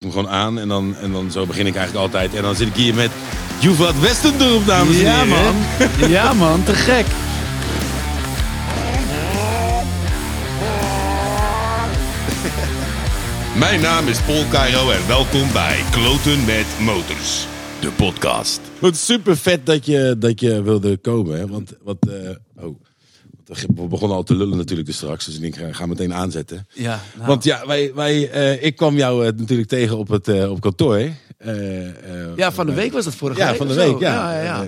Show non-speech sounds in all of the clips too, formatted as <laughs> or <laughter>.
hem gewoon aan en dan, en dan zo begin ik eigenlijk altijd. En dan zit ik hier met Juvat Westendorp, dames en Ja, heren. man. <laughs> Ja, man. Te gek. Mijn naam is Paul Cairo en welkom bij Kloten met Motors, de podcast. Wat super vet dat je, dat je wilde komen. Hè? Want wat, eh, oh, we begonnen al te lullen natuurlijk dus straks. Dus ik ga, ga meteen aanzetten. Ja, nou, Want ja, wij, wij, eh, ik kwam jou eh, natuurlijk tegen op het eh, op kantoor. Ja, van de week was dat vorige Ja, week. van de week, ja. Ja, ja,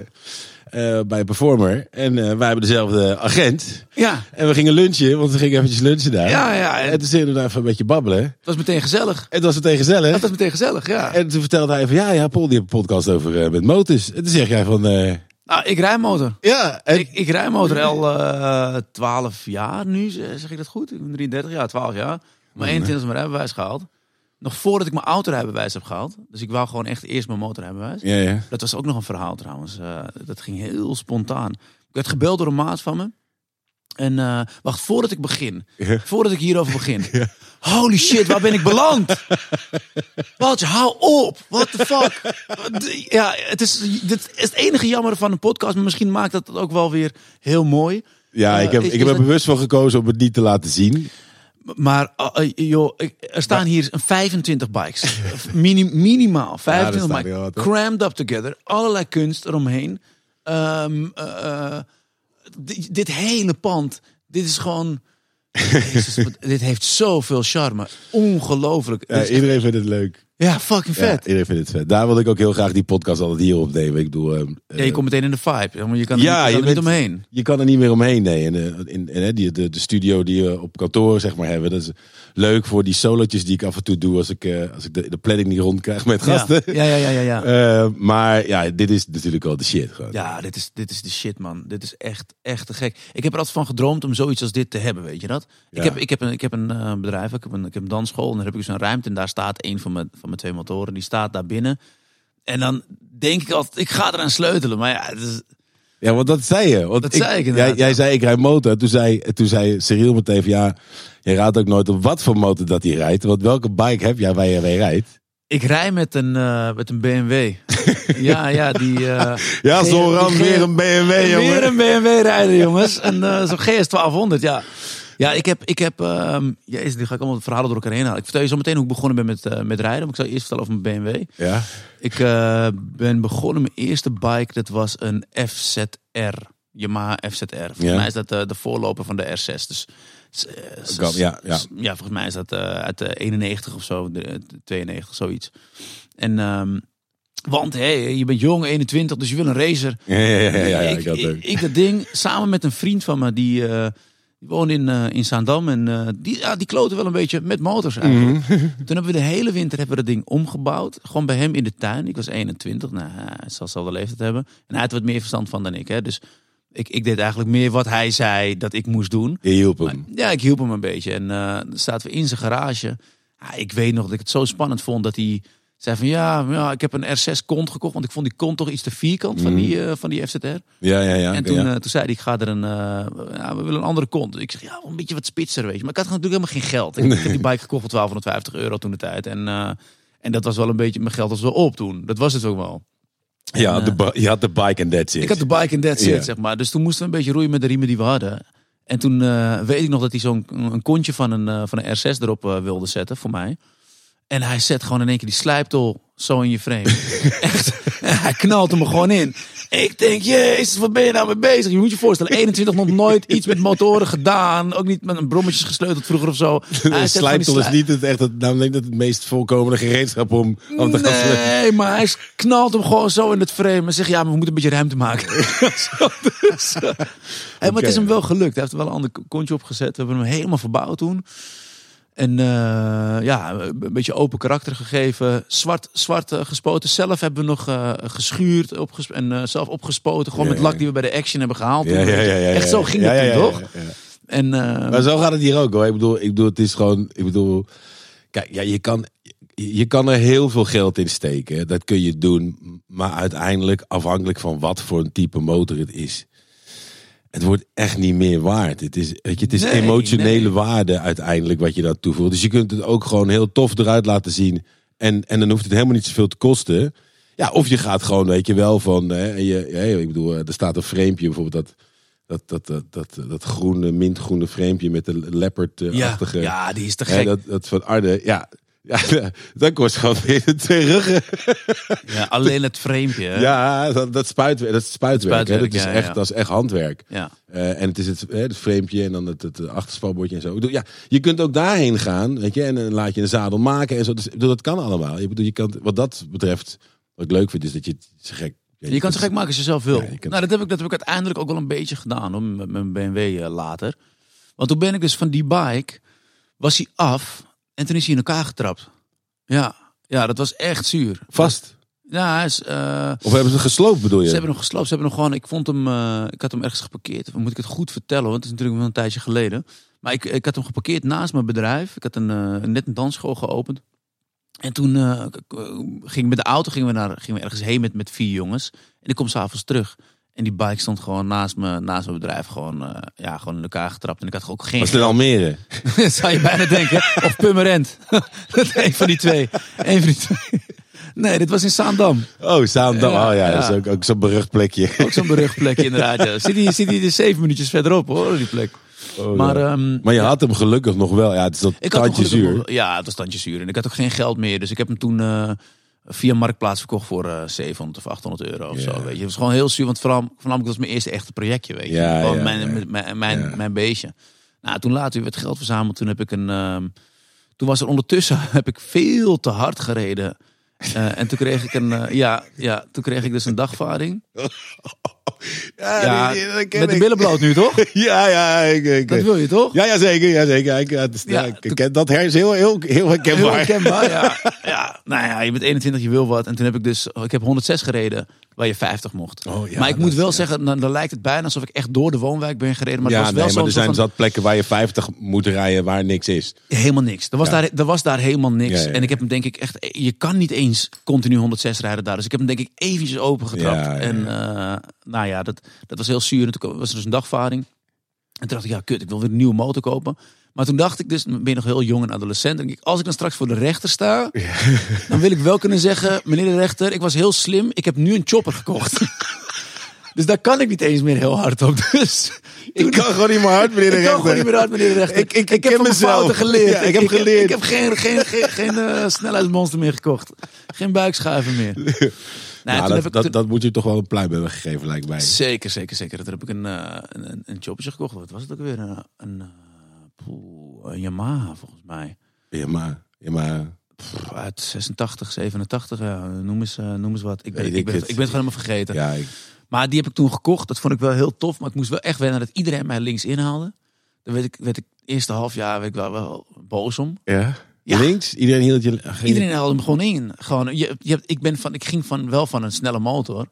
ja. Bij Performer. En wij hebben dezelfde agent. Ja, En we gingen lunchen, want we gingen eventjes lunchen daar. ja, ja. En Het toen zitten we daar even een beetje babbelen. was meteen gezellig. En het was meteen gezellig. Het was meteen gezellig, ja. En toen vertelde hij van, ja, ja, Paul die heeft een podcast over met motors. En toen zeg jij van, Nou, ik rij motor. ja. En, Ik, ik rij motor al eh 12 jaar nu, zeg ik dat goed? Ik ben 33 jaar, 12 jaar. Maar 21 is mijn rijbewijs gehaald. Nog voordat ik mijn autorijbewijs heb gehaald. Dus ik wou gewoon echt eerst mijn motorrijbewijs. ja, ja. Dat was ook nog een verhaal trouwens. Eh, dat ging heel spontaan. Ik werd gebeld door een maat van me. En eh, wacht, voordat ik begin. Ja. Voordat ik hierover begin. <laughs> Holy shit, waar ben ik beland? Waltje, hou op. What the fuck? Ja, het is, dit is het enige jammer van een podcast. Maar misschien maakt dat het ook wel weer heel mooi. Ja, Eh, ik heb, is- ik heb er bewust voor gekozen om het niet te laten zien. Maar uh, uh, joh, er staan hier een 25 bikes. Mini, minimaal 25 staat bikes. wat, crammed up together. Allerlei kunst eromheen. Ehm, eh, eh, di- dit hele pand. Dit is gewoon... Jezus, dit heeft zoveel charme. Ongelooflijk. Ja, iedereen vindt het leuk. Ja, fucking Ja, vet. iedereen vindt het vet. Daar wil ik ook heel graag die podcast altijd hier opnemen. Ik bedoel, ehm, Ja, je komt meteen in de vibe. Ja, maar je kan er, Ja, niet, je kan er bent- niet omheen. je kan er niet meer omheen. Nee. En, eh, in, en, hè, die, de, de studio die we op kantoor zeg maar, hebben, dat is leuk voor die solotjes die ik af en toe doe als ik, eh, als ik de, de planning niet rondkrijg met Ja, gasten. ja, ja, ja. ja, ja. <laughs> Eh, maar ja, dit is natuurlijk wel de shit. Gewoon. Ja, dit is, dit is de shit, man. Dit is echt, echt te gek. Ik heb er altijd van gedroomd om zoiets als dit te hebben, weet je dat? Ik, Ja. heb, ik heb een, ik heb een eh, bedrijf, ik heb een, ik heb een dansschool. En daar heb ik dus een ruimte en daar staat een van mijn, van mijn twee motoren. Die staat daar binnen. En dan denk ik altijd, ik ga eraan sleutelen. Maar ja, het is, Ja, want dat zei je. Want Dat zei ik jij, jij zei, ik rijd motor. Toen zei, toen zei Cyril meteen ja, je raadt ook nooit op wat voor motor dat hij rijdt. Want welke bike heb jij waar je mee rijdt? ik rij met een, eh, met een BMW. <laughs> ja, ja, die... eh, Ja, weer een BMW, jongen. Weer een BMW rijden, jongens. En eh, zo'n GS 1200, ja. Ja, ik heb, ik heb, ehm jezus, nu ga ik allemaal verhalen door elkaar heen halen. Ik vertel je zo meteen hoe ik begonnen ben met, eh, met rijden. Maar ik zal je eerst vertellen over mijn BMW. Ja, Ik eh, ben begonnen, mijn eerste bike, dat was een FZR. Yamaha FZR. Volgens Ja. mij is dat eh, de voorloper van de R6. Dus, ja, ja. ja, volgens mij is dat uit de 91 of zo, de, de 92, zoiets. En, ehm, want hé, je bent jong, 21, dus je wil een racer. ja, ja, ja, ja, ja, ik, ik had ik, dat ding samen met een vriend van me die, die woonde in, eh in Zaandam en eh, die, ja, die kloten wel een beetje met motors eigenlijk. Mhm. <laughs> Toen hebben we de hele winter hebben we dat ding omgebouwd, gewoon bij hem in de tuin. Ik was 21, nou, hij zal dezelfde leeftijd hebben en hij had wat meer verstand van dan ik, hè. Dus ik, ik deed eigenlijk meer wat hij zei dat ik moest doen. Je hielp Maar, hem. ja, ik hielp hem een beetje. En eh, dan zaten we in zijn garage. Ja, ik weet nog dat ik het zo spannend vond dat hij zei van ja, ja ik heb een R6 kont gekocht. Want ik vond die kont toch iets te vierkant van, die, eh, van die FZR. Ja, ja, ja. en toen, ja. eh, toen zei hij, ik ga er een, eh, ja, we willen een andere kont. Ik zeg, ja, een beetje wat spitser, weet je. Maar ik had natuurlijk helemaal geen geld. Ik, ik heb <laughs> die bike gekocht voor 1250 euro toen de tijd. En, en dat was wel een beetje, mijn geld was wel op toen. Dat was het ook wel. ja, en, de bi- je had de bike en that's it. Ik had de bike en that's Ja. it, zeg maar. Dus toen moesten we een beetje roeien met de riemen die we hadden. En toen weet ik nog dat hij zo'n een kontje van een, van een R6 erop wilde zetten voor mij. En hij zet gewoon in één keer die slijptol zo in je frame. <laughs> Echt. En hij knalt hem er gewoon in. Ik denk, jezus, wat ben je nou mee bezig? Je moet je voorstellen, 21 nog nooit iets met motoren gedaan. Ook niet met een brommetjes gesleuteld vroeger of zo. <laughs> Hij slijptol is niet het, echt het, nou, het meest voorkomende gereedschap om, om te gaan. Nee, maar hij knalt hem gewoon zo in het frame en zegt ja, maar we moeten een beetje ruimte maken. <laughs> Zo, dus, eh. Hey, maar het is hem wel gelukt. Hij heeft er wel een ander kontje opgezet. We hebben hem helemaal verbouwd toen. En eh, ja, een beetje open karakter gegeven. Zwart, zwart eh, gespoten. Zelf hebben we nog eh, geschuurd opges en zelf opgespoten. Gewoon Ja, met lak die we bij de Action hebben gehaald. Ja, toen. ja, ja, ja, Echt zo ging het toen, toch? En, Maar zo gaat het hier ook hoor. Ik bedoel, ik bedoel het is gewoon, ik bedoel, kijk, ja, je kan, je kan er heel veel geld in steken. Dat kun je doen. Maar uiteindelijk, afhankelijk van wat voor een type motor het is. Het wordt echt niet meer waard. Het is, weet je, het is Nee, emotionele nee. waarde uiteindelijk wat je dat toevoegt. Dus je kunt het ook gewoon heel tof eruit laten zien. En, en dan hoeft het helemaal niet zoveel te kosten. Ja, of je gaat gewoon, weet je wel, van... Hè, je, ja, ik bedoel, er staat een framepje bijvoorbeeld dat... Dat, dat, dat, dat, dat groene, mintgroene framepje met de Ja, leopard-achtige... ja, die is te hè, gek. dat, dat van Arde, ja... <laughs> Ja, dat kost gewoon <laughs> weer twee ruggen. Ja, alleen het framepje. hè? Ja, dat, dat, spuitwerk, dat is spuitwerk. Spuitwerk, dat, is ja, echt, ja. dat is echt handwerk. ja. Eh, en het is het, hè, het framepje en dan het, het achterspanbordje en zo. Ja, je kunt ook daarheen gaan, weet je, en dan laat je een zadel maken en zo. Dus, dat kan allemaal. Je bedoel, je kan, wat dat betreft, wat ik leuk vind, is dat je het gek. ja, Je kan zo gek maken als je zelf wil. Ja, je kunt- Nou, dat heb, ik, dat heb ik uiteindelijk ook wel een beetje gedaan hoor, met mijn BMW eh, later. Want toen ben ik dus van die bike, was hij af en toen is hij in elkaar getrapt. Ja, ja dat was echt zuur. Vast. Ja, hij is, eh, Of hebben ze gesloopt, bedoel je? ze hebben nog gesloopt. Ze hebben nog gewoon, ik vond hem, eh, ik had hem ergens geparkeerd. Of moet ik het goed vertellen? Want het is natuurlijk wel een tijdje geleden. Maar ik, ik had hem geparkeerd naast mijn bedrijf. Ik had een, eh, net een dansschool geopend. En toen ging ik met de auto gingen we, naar, gingen we ergens heen met, met vier jongens. En ik kom s'avonds terug. En die bike stond gewoon naast, me, naast mijn bedrijf. Gewoon, eh, ja, gewoon in elkaar getrapt. En ik had ook geen Was het in Almere? dat zou je bijna denken. Of Purmerend. <laughs> Eén van die twee. Eén van die twee. Nee, dit was in Zaandam. Oh, Zaandam. Ja, oh ja, ja. dat is ook, ook zo'n berucht plekje. Ook zo'n beruchtplekje inderdaad. Ja. Zit hij zit hij er zeven minuutjes verderop hoor, die plek. Oh, Maar, ja. ehm, maar je had hem gelukkig nog wel. Ja, het is dat ik had tandje hem gelukkig zuur. nog- ja, het was tandje zuur. En ik had ook geen geld meer. Dus ik heb hem toen eh, via Marktplaats verkocht voor eh 700 of 800 euro of zo. Weet je. Het was gewoon heel zuur. Want vooral, voornamelijk was mijn eerste echte projectje. Weet je. Ja, gewoon ja, mijn, ja. mijn, mijn, mijn beestje. Nou, toen later werd geld verzameld. Toen heb ik een... ehm, toen was er ondertussen <laughs> heb ik veel te hard gereden. Eh, en toen kreeg ik een, eh, ja, ja, toen kreeg ik dus een dagvaarding. <laughs> Ja, die- die- met de billen bloot nu, toch? <laughs> Ja, ja, ik, ik, Dat wil je toch? ja, ja, zeker, ja, zeker. Ik, ja, ik dat her is heel, heel, heel Heel herkenbaar. herkenbaar, ja. <laughs> ja. Nou ja, je bent 21, je wil wat. En toen heb ik dus, ik heb 106 gereden, waar je 50 mocht. Oh, ja, maar ik moet wel zeggen, dan, dan lijkt het bijna alsof ik echt door de woonwijk ben gereden. Maar ja, het was wel nee, maar er zijn van- zat plekken waar je 50 moet rijden waar niks is. helemaal niks. Er was, Ja. daar, er was daar helemaal niks. En ik heb hem denk ik echt, je kan niet eens continu 106 rijden daar. Dus ik heb hem denk ik eventjes opengetrapt. En eh, nou ja, dat, dat was heel zuur. En toen was er dus een dagvaarding. En toen dacht ik, ja kut, ik wil weer een nieuwe motor kopen. Maar toen dacht ik dus, ben je nog heel jong en adolescent. En ik, als ik dan straks voor de rechter sta, dan wil ik wel kunnen zeggen, meneer de rechter, ik was heel slim. Ik heb nu een chopper gekocht. <laughs> dus daar kan ik niet eens meer heel hard op. Dus Ik kan gewoon niet meer hard, meneer de ik kan gewoon rechter. niet meer uit, meneer de rechter. Ik- ik- ik heb van mijn mezelf. fouten geleerd. Ja, ik heb geleerd. Ik, heb geen, geen, geen, geen eh, snelheidsmonster meer gekocht. Geen buikschuiven meer. Nou, dat, ik, dat, moet je toch wel een pluim hebben gegeven, lijkt mij. Zeker, zeker, zeker. Toen heb ik een, eh, een, een, een choppertje gekocht. Wat was het ook weer? Een, een, een Yamaha, volgens mij. Maar Pff, Uit 86, 87, ja, noem, eens, eh, noem eens wat. Ik ben, ik, ik ben, het. ik ben het gewoon helemaal vergeten. ja, ik, Maar die heb ik toen gekocht. Dat vond ik wel heel tof. Maar ik moest wel echt wennen dat iedereen mij links inhaalde. Daar werd ik, werd ik eerste half jaar werd ik wel, wel boos om. ja. Ja. Links? Iedereen hield je... Iedereen haalde hem gewoon in. Gewoon, je, ik, ben van, ik ging van, wel van een snelle motor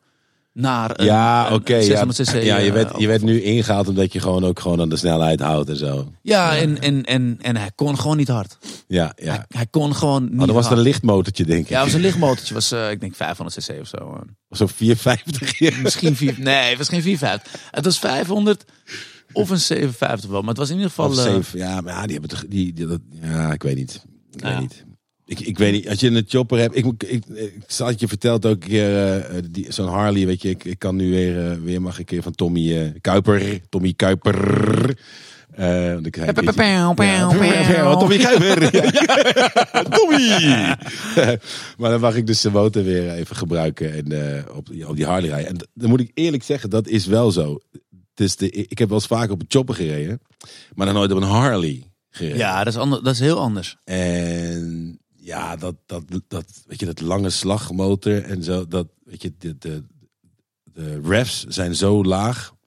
naar een, Ja, een oké. ja, 600 cc. ja, je eh, werd, je werd nu ingehaald omdat je gewoon ook gewoon aan de snelheid houdt en zo. Ja, en, en, en, en hij kon gewoon niet hard. Ja, ja. Hij, hij kon gewoon niet Oh, dat was hard. een lichtmotortje, denk ik. Ja, het was een lichtmotortje. was, eh, ik denk 500 cc of zo. eh. Of Zo'n 450. Ja. <laughs> Misschien 4... Nee, het was geen 450. Het was 500 of een 750 wel. Maar het was in ieder geval... Of eh, zeven. Ja, maar ja, die hebben toch... Die, die, dat, ja, ik weet niet. Ik weet niet. Ik, ik weet niet, als je een chopper hebt, ik, moet- ik, ik zal het je verteld ook een keer, die- zo'n Harley, weet je, ik, ik kan nu weer, eh, weer mag ik een keer van Tommy eh, Kuiper, Tommy Kuiper. Eh, want ik Ja. Tommy Kuiper. Ja. Tommy! maar dan mag ik dus zijn motor weer even gebruiken en eh, op, die- op die Harley rijden. En dan moet ik eerlijk zeggen, dat is wel zo. Het is de, ik heb wel eens vaak op een chopper gereden, maar dan nooit op een Harley gereden. Ja, dat is, ander, dat is heel anders. En ja, dat, dat, dat, weet je, dat lange slagmotor en zo, dat, weet je, de, de, de refs zijn zo laag.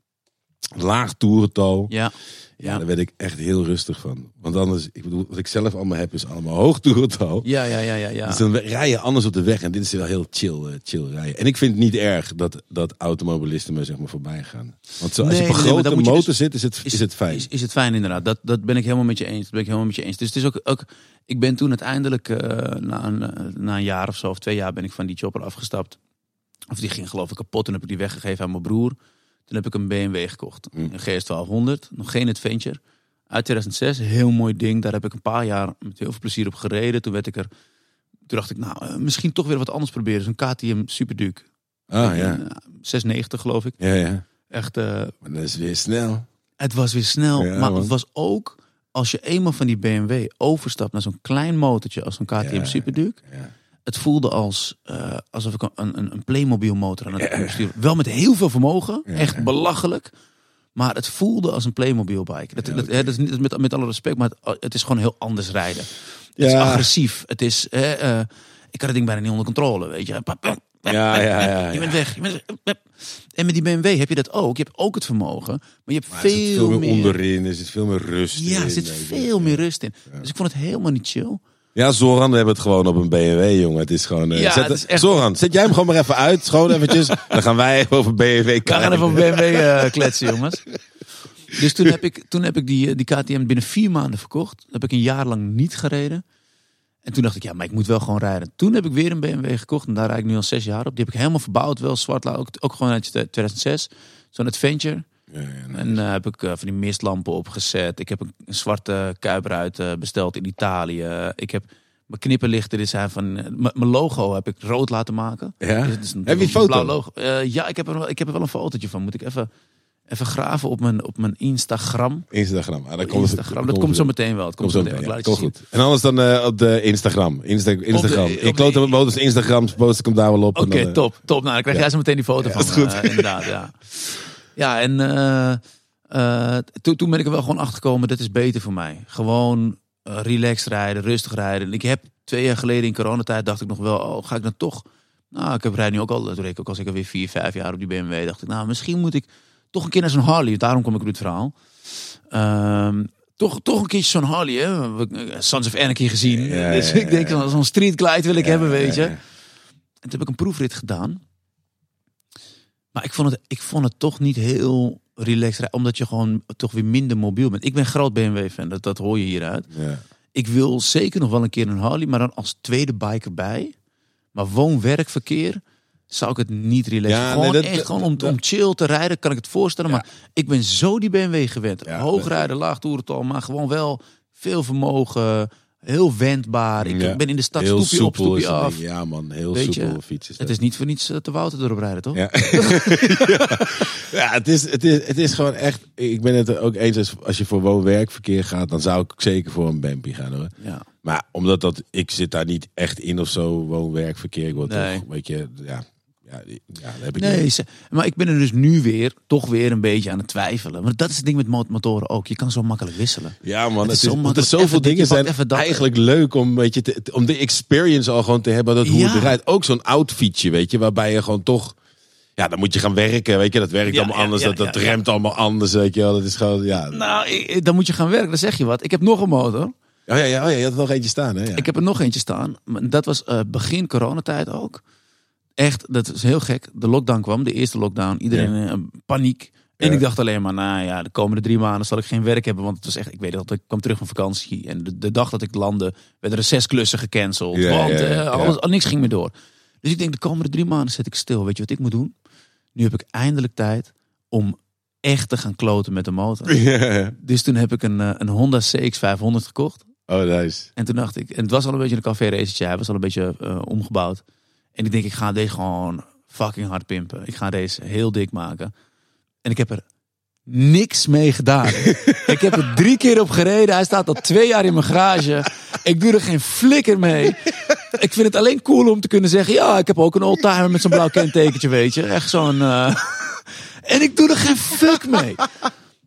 Laag toerental. Ja. Ja, daar werd ik echt heel rustig van. Want anders, ik bedoel, wat ik zelf allemaal heb, is allemaal hoog toerental. Ja, ja, ja, ja. ja. Dus dan rij je anders op de weg. En dit is wel heel chill, eh, chill rijden. En ik vind het niet erg dat, dat automobilisten me zeg maar voorbij gaan. Want zo, als Nee, je op een grote motor dus- zit, is het, is, het fijn. Is, is het fijn inderdaad. Dat, dat ben ik helemaal met je eens. Dat ben ik helemaal met je eens. Dus het is ook, ook ik ben toen uiteindelijk eh, na, een, eh, na een jaar of zo of twee jaar ben ik van die chopper afgestapt. Of die ging geloof ik kapot. Toen heb ik die weggegeven aan mijn broer. Toen heb ik een BMW gekocht. Mm. Een GS 1200. Nog geen Adventure. Uit 2006. Heel mooi ding. Daar heb ik een paar jaar met heel veel plezier op gereden. Toen werd ik er toen dacht ik, nou, eh, misschien toch weer wat anders proberen. Zo'n KTM Super Duke. Ah ja. Eh, 690 geloof ik. Ja, ja. Echt, eh, Maar dat is weer snel. het was weer snel. Ja, maar man. het was ook, als je eenmaal van die BMW overstapt naar zo'n klein motortje als zo'n KTM Ja, Super Duke. Ja. Het voelde als, eh, alsof ik een, een, een Playmobil motor aan het besturen. Wel met heel veel vermogen. Echt belachelijk. Maar het voelde als een Playmobil bike. Dat, Ja, dat, oké. hè, dat is niet met, met alle respect, maar het, het is gewoon heel anders rijden. Het is agressief. Het is, hè, eh, ik had het ding bijna niet onder controle, weet je. Ja, ja, ja, Je bent weg. Je bent weg. En met die BMW heb je dat ook. Je hebt ook het vermogen, maar je hebt Maar veel, veel meer meer... onderin, er zit veel meer rust in. ja, er zit veel meer rust in. Dus ik vond het helemaal niet chill. Ja, Zoran, we hebben het gewoon op een BMW, jongen. Het is gewoon... eh, Ja, zet, het is echt- Zoran, zet jij hem gewoon maar even uit. Schoon eventjes. <laughs> Dan gaan wij even over BMW We gaan even BMW eh, kletsen, jongens. Dus toen heb ik, toen heb ik die, eh, die KTM binnen vier maanden verkocht. Dat heb ik een jaar lang niet gereden. En toen dacht ik, ja, maar ik moet wel gewoon rijden. Toen heb ik weer een BMW gekocht. En daar rijd ik nu al zes jaar op. Die heb ik helemaal verbouwd. Wel zwart, ook, ook gewoon uit 2006. Zo'n Adventure. Ja, ja, nee. En eh, heb ik eh, van die mistlampen opgezet. Ik heb een, een zwarte kuipruit eh, besteld in Italië. Ik heb mijn knipperlichten. Dit zijn van mijn logo heb ik rood laten maken. Ja? Dus Heb je een foto? blauw logo. Ja, ik heb, er, wel- ik heb er wel een fotootje van. Moet ik even, even graven op mijn, op mijn Instagram. Instagram. Ah, dan komt Instagram. Dat komt zo meteen wel. Het komt Komt zo meteen. Ik Ja, komt goed. En anders dan eh, op de Instagram. Insta Instagram. op ik de- klote met motors Instagram. Post ik hem daar wel op. Oké, top, top. Nou, dan krijg ja. jij zo meteen die foto Ja, van. is goed. inderdaad, ja. <laughs> Ja, en eh, eh, toen, toen ben ik er wel gewoon achter gekomen. Dat is beter voor mij. Gewoon eh, relaxed rijden, rustig rijden. Ik heb twee jaar geleden in coronatijd dacht ik nog wel, oh, ga ik dan toch? Nou, ik heb rijd nu ook al, reed ik ook al zeker weer vier, vijf jaar op die BMW. Dacht ik, nou, misschien moet ik toch een keer naar zo'n Harley. Daarom kom ik op dit verhaal. Ehm, toch, toch een keertje zo'n Harley, hè? Sons of Anarchy gezien. Ja, dus ja, ja, ik denk, zo'n street glide wil ik hebben, weet je. En toen heb ik een proefrit gedaan. Maar ik vond het, ik vond het toch niet heel relaxed. Omdat je gewoon toch weer minder mobiel bent. Ik ben groot BMW-fan, dat, dat hoor je hieruit. Ja. Ik wil zeker nog wel een keer een Harley, maar dan als tweede bike erbij. Maar woon-werkverkeer zou ik het niet relaxed. Ja, gewoon nee, dat- echt gewoon om, dat- om chill te rijden, kan ik het voorstellen. Ja. Maar ik ben zo die BMW gewend. Hoog rijden, laag toerental, maar gewoon wel veel vermogen. Heel wendbaar. Ik Ja. ben in de stad Heel stoepje op, stoepje af. Ja man, heel Weet soepel fietsen. Het is niet voor niets eh, te Wouter erop rijden, toch? Ja. <laughs> ja, het is, het, is, het is gewoon echt. Ik ben het er ook eens. Als, als je voor woon-werkverkeer gaat, dan zou ik zeker voor een Bambi gaan hoor. Ja. Maar omdat dat, ik zit daar niet echt in of zo, woon-werkverkeer. Ik word Nee. toch, weet je, ja. Ja, ja dat heb ik Nee, niet. maar ik ben er dus nu weer, toch weer een beetje aan het twijfelen. Maar dat is het ding met mot- motoren ook. Je kan zo makkelijk wisselen. Ja man, Het het is zo want er makkelijk. zoveel dingen zijn eigenlijk leuk om, weet je, te- om de experience al gewoon te hebben. Dat hoe Ja. het rijdt. Ook zo'n oud fietsje, weet je, waarbij je gewoon toch... Ja, dan moet je gaan werken, weet je. Dat werkt Ja, allemaal ja, anders, ja, dat, remt allemaal anders, weet je wel. Dat is gewoon, ja. Nou, ik- dan moet je gaan werken. Dan zeg je wat. Ik heb nog een motor. Oh ja, ja, oh ja, je had nog eentje staan, hè? Ja. Ik heb er nog eentje staan. Dat was eh, begin coronatijd ook. Echt, dat is heel gek. De lockdown kwam, de eerste lockdown. Iedereen eh, paniek. En Ja. ik dacht alleen maar, nou ja, de komende drie maanden zal ik geen werk hebben. Want het was echt, ik weet dat ik kwam terug van vakantie. En de, de dag dat ik landde, werden er zes klussen gecanceld. Ja, want eh, alles, niks ging meer door. Dus ik denk, de komende drie maanden zet ik stil. Weet je wat ik moet doen? Nu heb ik eindelijk tijd om echt te gaan kloten met de motor. <laughs> Dus toen heb ik een, eh, een Honda CX500 gekocht. Oh, nice. En toen dacht ik, en het was al een beetje een café racertje, hij was al een beetje omgebouwd. En ik denk, ik ga deze gewoon fucking hard pimpen. Ik ga deze heel dik maken. En ik heb er niks mee gedaan. <laughs> ik heb er drie keer op gereden. Hij staat al twee jaar in mijn garage. Ik doe er geen flikker mee. Ik vind het alleen cool om te kunnen zeggen, ja, ik heb ook een oldtimer met zo'n blauw kentekentje, weet je. Echt zo'n... eh, <laughs> En ik doe er geen fuck mee.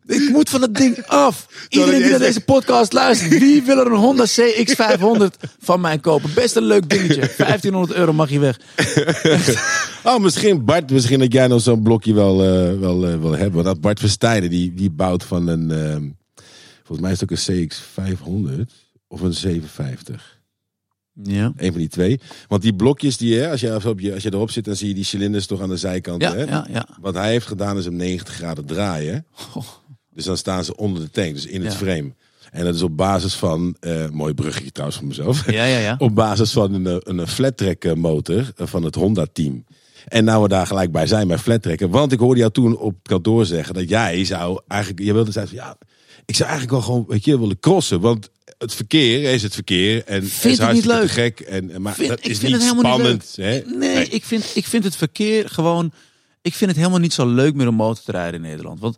Ik moet van dat ding af. <laughs> Iedereen die naar deze podcast luistert, wie wil er een Honda CX500 van mij kopen? Best een leuk dingetje. <laughs> 1500 euro mag je weg. <laughs> Oh, misschien Bart, misschien dat jij nog zo'n blokje wel, eh, wel eh, wil hebben. Want dat Bart Verstijnen, die, die bouwt van een, ehm, volgens mij is het ook een CX500 of een 750. Ja. Een van die twee. Want die blokjes, die, hè, als, je, je, als je erop zit, dan zie je die cilinders toch aan de zijkant. Ja, hè? ja, ja. Wat hij heeft gedaan is hem 90 graden draaien. Goh. Dus dan staan ze onder de tank, dus in het Ja. frame. En dat is op basis van, eh mooi bruggetje trouwens van mezelf. Ja, ja, ja. <laughs> Op basis van een, eh, een flat track eh, motor van het Honda team. En nou we daar gelijk bij zijn bij flat tracken. Want ik hoorde jou toen op kantoor zeggen dat jij zou eigenlijk, je wilde zeggen ja, ik zou eigenlijk wel gewoon, weet je, willen crossen. Want het verkeer is het verkeer. En het is niet leuk. gek. En, maar Vind- dat ik is vind niet het helemaal niet spannend. hè? Nee, Ik, vind, ik vind het verkeer gewoon. Ik vind het helemaal niet zo leuk meer om motor te rijden in Nederland. Want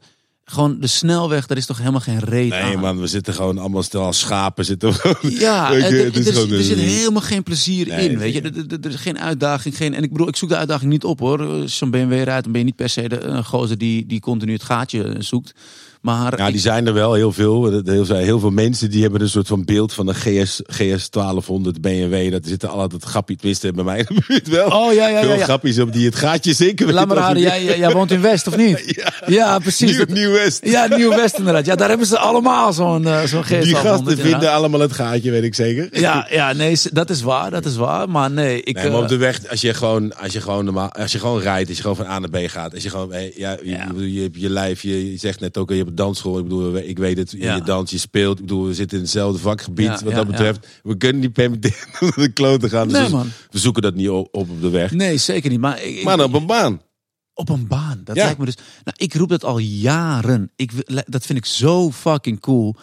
gewoon de snelweg, daar is toch helemaal geen reet Nee, aan. man, we zitten gewoon allemaal stel als schapen. Zitten <laughs> Ja, je, is gewoon er zit helemaal geen plezier Nee, in. Weet je, er, er- er is geen uitdaging. Geen, en ik bedoel, ik zoek de uitdaging niet op hoor. Zo'n BMW rijdt, dan ben je niet per se de een gozer die, die continu het gaatje zoekt. Maar Ja, ik- die zijn er wel heel veel. Heel, veel- heel veel mensen die hebben een soort van beeld van de GS, GS 1200 BMW. Dat zitten altijd grappies, tenminste bij mij in de buurt wel. Oh ja, ja, veel ja. ja. grappies op die het gaatje zeker Laat maar raden, jij, woont in West of niet? <laughs> Ja, precies. Nieuw, Dat- Nieuw West. ja, Nieuw West inderdaad. Ja, daar hebben ze allemaal zo'n eh, zo'n GS die 1200 gasten vinden allemaal het gaatje, weet ik zeker. Ja, ja, nee, dat is waar, dat is waar. Maar nee, ik... Nee, maar op eh, de weg, als je gewoon, als je gewoon, normaal, als je gewoon rijdt, als je gewoon van A naar B gaat, als je gewoon, hey, ja, je, Ja. je, je lijf, je, je zegt net ook, je dansschool, ik bedoel, ik weet het, Ja. je dans, je speelt, ik bedoel, we zitten in hetzelfde vakgebied, Ja, wat dat betreft. We kunnen niet permitteren <laughs> om de kloot te gaan, dus Nee, we- man. we zoeken dat niet op op, de weg. Nee, zeker niet. Maar, ik, Maar op een baan. Op een baan. Dat Ja. lijkt me dus. Nou, ik roep dat al jaren. Ik, dat vind ik zo fucking cool.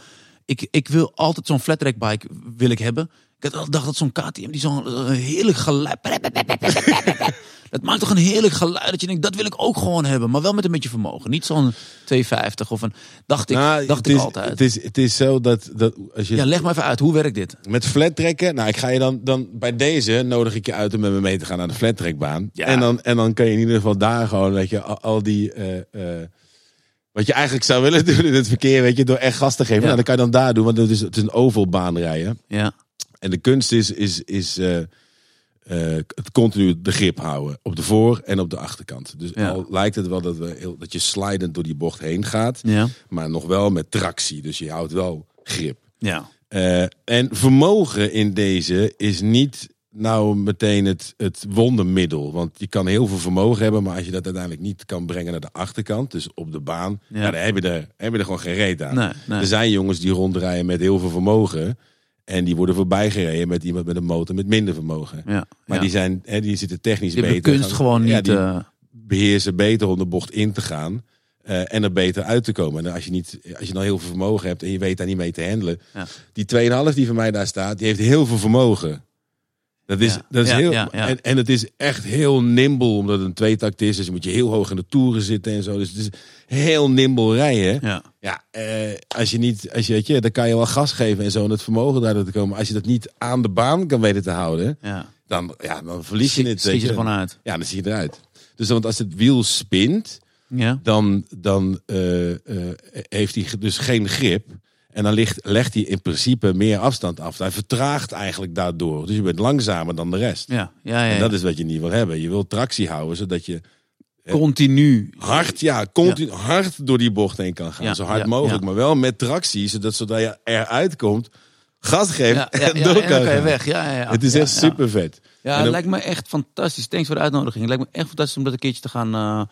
Ik, ik wil altijd zo'n flat track bike wil ik hebben. Ik had al dacht dat zo'n KTM die zo'n eh, heerlijk geluid. <laughs> <laughs> Dat maakt toch een heerlijk geluid dat je denkt dat wil ik ook gewoon hebben, maar wel met een beetje vermogen. Niet zo'n 250 of een. Dacht ik, Nou, dacht het ik altijd. Het is, het is zo dat, dat als je ja, leg maar even uit. Hoe werkt dit? met flat trekken, nou, ik ga je dan, dan bij deze nodig ik je uit om met me mee te gaan naar de flat trackbaan. Ja. En, dan, en dan kan je in ieder geval daar gewoon, weet je, al, al die. eh, eh, wat je eigenlijk zou willen <laughs> doen in het verkeer, weet je, door echt gas te geven. Ja. Nou, dan kan je dan daar doen, want het is, het is een ovalbaan rijden. Ja, En de kunst is, is, is eh, eh, het continu de grip houden op de voor- en op de achterkant. Dus Ja. al lijkt het wel dat, we heel, dat je slidend door die bocht heen gaat, ja, maar nog wel met tractie. Dus je houdt wel grip. ja. Eh, en vermogen in deze is niet nou meteen het, het wondermiddel. Want je kan heel veel vermogen hebben, maar als je dat uiteindelijk niet kan brengen naar de achterkant, dus op de baan, Ja. dan heb je, er, heb je er gewoon geen reet aan. Nee, nee. Er zijn jongens die rondrijden met heel veel vermogen. En die worden voorbij gereden met iemand met een motor met minder vermogen. ja Maar ja. die, zijn, hè, die zitten technisch Die beter. kunst gewoon niet. eh, beheersen beter om de bocht in te gaan. eh, en er beter uit te komen. En als je, niet, als je dan heel veel vermogen hebt en je weet daar niet mee te handelen. Ja. Die 2,5 die van mij daar staat, die heeft heel veel vermogen. Dat is, Ja, dat is ja, heel, ja. En, en het is echt heel nimble, omdat het een tweetakt is. Dus je moet je heel hoog in de toeren zitten en zo. Dus het is heel nimble rijden. ja. Ja, eh, als je niet, als je, weet je, dan kan je wel gas geven en zo en het vermogen daardoor te komen. Als je dat niet aan de baan kan weten te houden, dan, ja, dan verlies je het. schiet weet je er gewoon uit. Ja, dan zie je eruit. Dus want als het wiel spint, Ja. dan, dan eh, eh, heeft hij dus geen grip. En dan ligt, legt hij in principe meer afstand af. Hij vertraagt eigenlijk daardoor. Dus je bent langzamer dan de rest. Ja, ja, ja. En dat is wat je niet wil hebben. Je wil tractie houden, zodat je Continu. hard, ja, continu hard door die bocht heen kan gaan. Zo hard mogelijk, maar wel met tractie. Zodat zodra je eruit komt, gas geeft en door en dan kan kan je weg. Ja, ja, ja. Het is echt super vet. Ja, het lijkt me echt fantastisch. Thanks voor de uitnodiging. Het lijkt me echt fantastisch om dat een keertje te gaan, eh,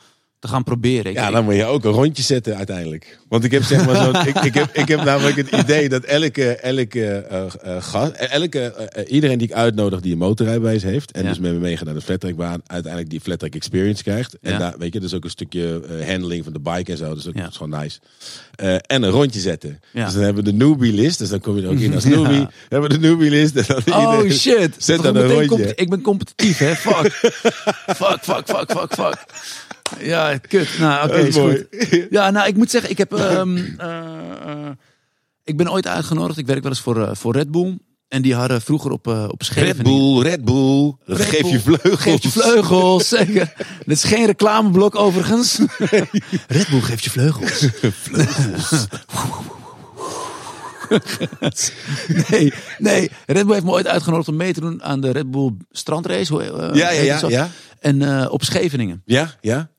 te gaan proberen. Ik- Ja, dan moet je ook een rondje zetten uiteindelijk. Want ik heb zeg maar zo, <laughs> ik, ik, heb, ik heb namelijk het idee dat elke, elke eh, eh, gast, eh, elke, iedereen die ik uitnodig die een motorrijbewijs heeft en Ja. dus met me meegaat naar de flattrackbaan, uiteindelijk die flattrack experience krijgt. En Ja. daar, weet je, dus ook een stukje handling van de bike en zo. Dus ook, Ja. dat is gewoon nice. En een rondje zetten. Ja. Dus dan hebben we de newbie list. Dus dan kom je er ook in als <laughs> newbie. Dan hebben we de newbie list. En dan Oh iedereen- shit. Zet dan ik een rondje. Ik ben competitief, hè? Fuck. <laughs> fuck, fuck, fuck, fuck, fuck. Ja, kut. Nou, oké, Dat is mooi. goed. Ja, nou, ik moet zeggen, ik heb... ehm, eh, eh, ik ben ooit uitgenodigd. Ik werk wel eens voor, eh, voor Red Bull. En die hadden vroeger op, op Scheveningen... Red Bull, Red Bull. Geef Bull. je vleugels. Geeft je vleugels, zeker. Dit is geen reclameblok overigens. Red Bull geeft je <laughs> vleugels. nee, nee. Red Bull heeft me ooit uitgenodigd om mee te doen aan de Red Bull strandrace. Hoe, Ja, ja, ja. En eh, op Scheveningen. Ja, ja.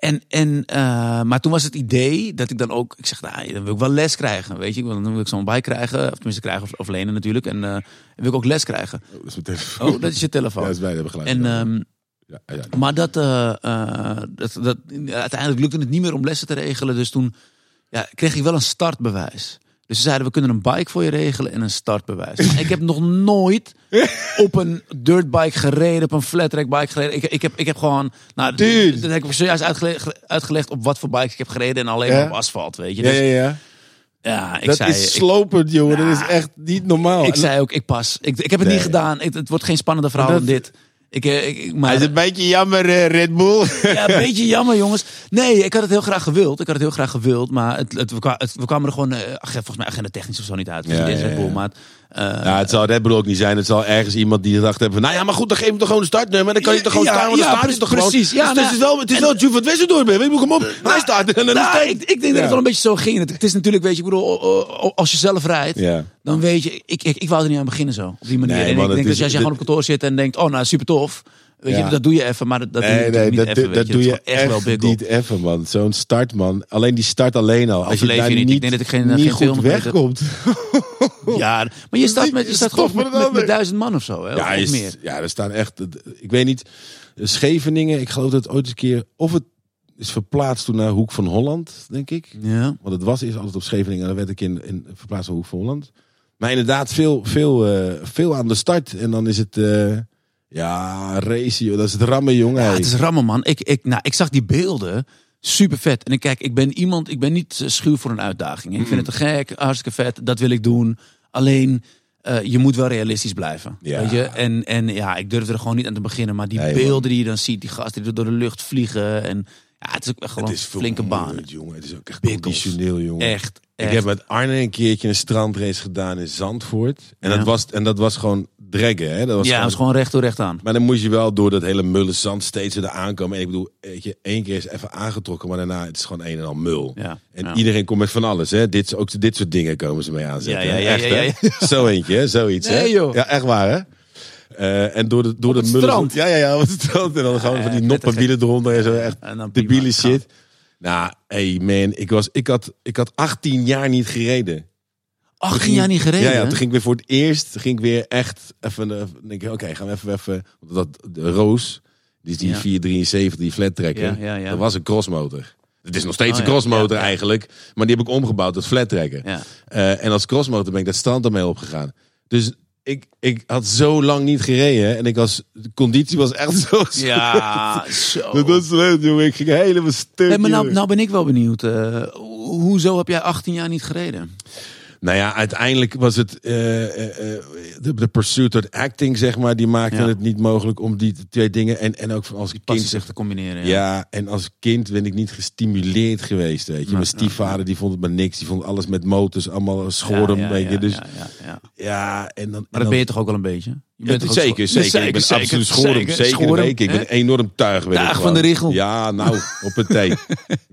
En, en, eh, maar toen was het idee dat ik dan ook... Ik zeg, nou, dan wil ik wel les krijgen, weet je. Dan wil ik zo'n bike krijgen. Of tenminste krijgen of, of lenen natuurlijk. En eh, wil ik ook les krijgen. Oh, dat is mijn telefoon. Oh, dat is je Ja, telefoon. dat is bij de En... ehm, ja, ja. maar dat, eh, dat, dat, uiteindelijk lukte het niet meer om lessen te regelen. Dus toen ja, kreeg ik wel een startbewijs. Dus ze zeiden, we kunnen een bike voor je regelen en een startbewijs. Ik heb nog nooit <laughs> op een dirtbike gereden, op een flattrack bike gereden. Ik, ik, heb, ik heb gewoon, nou, Dude. dat heb ik zojuist uitgelegd, uitgelegd op wat voor bikes ik heb gereden en alleen Ja. op asfalt, weet je. Ja, Dus, ja, ja. Ja, ik dat zei, is ik, slopend, jongen. Ja. dat is echt niet normaal. ik zei ook, ik pas. Ik, ik heb het niet gedaan. Ik, het wordt geen spannender verhaal dan dit. Ik, eh, ik, ik- maar, is een beetje jammer, eh, Red Bull. ja, een <laughs> beetje jammer, jongens. Nee, ik had het heel graag gewild. Ik had het heel graag gewild. Maar het, het, we, kwa- het- we kwamen er gewoon, eh, volgens mij agenda technisch of zo niet uit. Ja, Ja, ja, ja. Maar, Ja, het zal Red Bull ook niet zijn. Het zal ergens iemand die gedacht hebben van... Nou ja, maar goed, dan geef hem toch gewoon een startnummer. Dan kan je toch gewoon Ja, staan, want dan ja, staat hij toch gewoon. precies. Ja, Dus nou, het is wel, het is wel Juve van Wessendorp. hè. Ik moet hem op. Hij staat en dan nou, is ik, ik denk dat het wel een beetje zo ging. Het, het is natuurlijk, weet je, ik bedoel, als je zelf rijdt, dan weet je, ik, ik, ik wou er niet aan beginnen zo. Op die manier. Nee, en ik het denk dat je gewoon op kantoor zit en denkt, oh nou, super tof. Weet Ja. je, dat doe je even, maar dat, dat doe je Nee, natuurlijk dat, niet even. dat, doe je. echt wel big niet even, man. Zo'n start, man. Alleen die start alleen al. Als je daar je niet. niet, Ik denk dat ik geen- niet geen goed 200 meter- wegkomt. <laughs> Ja, maar je staat, met, je staat toch gewoon met met, met, duizend man of zo, hè? Ja, of, is, meer. ja, er staan echt... Ik weet niet... Scheveningen, ik geloof dat het ooit eens een keer... Of het is verplaatst toen naar Hoek van Holland, denk ik. Ja. Want het was eerst altijd op Scheveningen en dan werd ik in, in verplaatst naar Hoek van Holland. Maar inderdaad, veel, veel, eh, veel aan de start. En dan is het... eh, ja, race, joh. Dat is het rammen, jongen. Ja, het is rammen, man. Ik, ik, nou, ik zag die beelden. Super vet. En ik kijk, ik ben iemand, ik ben niet eh, schuw voor een uitdaging. Ik vind het te gek, hartstikke vet. Dat wil ik doen. Alleen, eh, je moet wel realistisch blijven. Ja. Weet je? En, en ja, ik durfde er gewoon niet aan te beginnen. Maar die Nee, beelden man. die je dan ziet, die gasten die door de lucht vliegen. En ja, het is ook gewoon het is flinke banen. jongen. Het is ook echt Bikkels. conditioneel, jongen. Echt, Ik heb met Arne een keertje een strandrace gedaan in Zandvoort. En, Ja. dat, was, en dat was gewoon dreggen. Hè? Dat was ja, gewoon, is gewoon recht door recht aan. Maar dan moest je wel door dat hele mulle zand steeds er aankomen. En ik bedoel, weet je, één keer is even aangetrokken, maar daarna het is gewoon een en al mul. Ja, En ja. iedereen komt met van alles. Hè? Dit, ook dit soort dingen komen ze mee aanzetten. Ja, ja, ja, Echt, ja, Zo eentje, hè? zoiets. hè? Nee, joh. Ja, echt waar, hè? Eh, en door de, door de mullen. strand. Ja, ja, ja, op het strand. En dan gewoon Ja, van die noppenwielen eronder en zo. Echt debiele shit. Nou, hey man, ik, was, ik, had, ik had 18 jaar niet gereden. 18 jaar niet gereden. Ja, ja, toen ging ik weer voor het eerst, ging ik weer echt even, eh, denk oké, gaan we even, even, dat, de Roos, die is die Ja. 473, die flat trekker, Ja, ja, ja. dat was een crossmotor. Het is nog steeds Oh, een crossmotor eigenlijk, maar die heb ik omgebouwd tot flat trekker. Ja. Eh, en als crossmotor ben ik dat strand ermee opgegaan. Dus ik, ik had zo lang niet gereden en ik was, de conditie was echt zo slecht. <laughs> Ja, zo. Dat was slecht, jongen. Ik ging helemaal stuk. Hey, maar nou, nou ben ik wel benieuwd. eh, ho- hoezo heb jij 18 jaar niet gereden? Nou ja, uiteindelijk was het eh, eh, eh, de, de pursuit of acting, zeg maar, die maakte Ja. het niet mogelijk om die twee dingen. En, en ook als kind. Passies echt te combineren. Ja. en als kind ben ik niet gestimuleerd geweest. Weet je, mijn stiefvader die vond het maar niks. Die vond alles met motors allemaal ja, weet je. Dus ja, ja, ja. ja, en dan. Maar en dat dan- ben je toch ook wel een beetje? Je bent zeker, zeker, Ik ben absoluut. Zeker, zeker. Ik ben enorm tuig. Tuig van de richel. Ja, nou, <laughs> op het thee.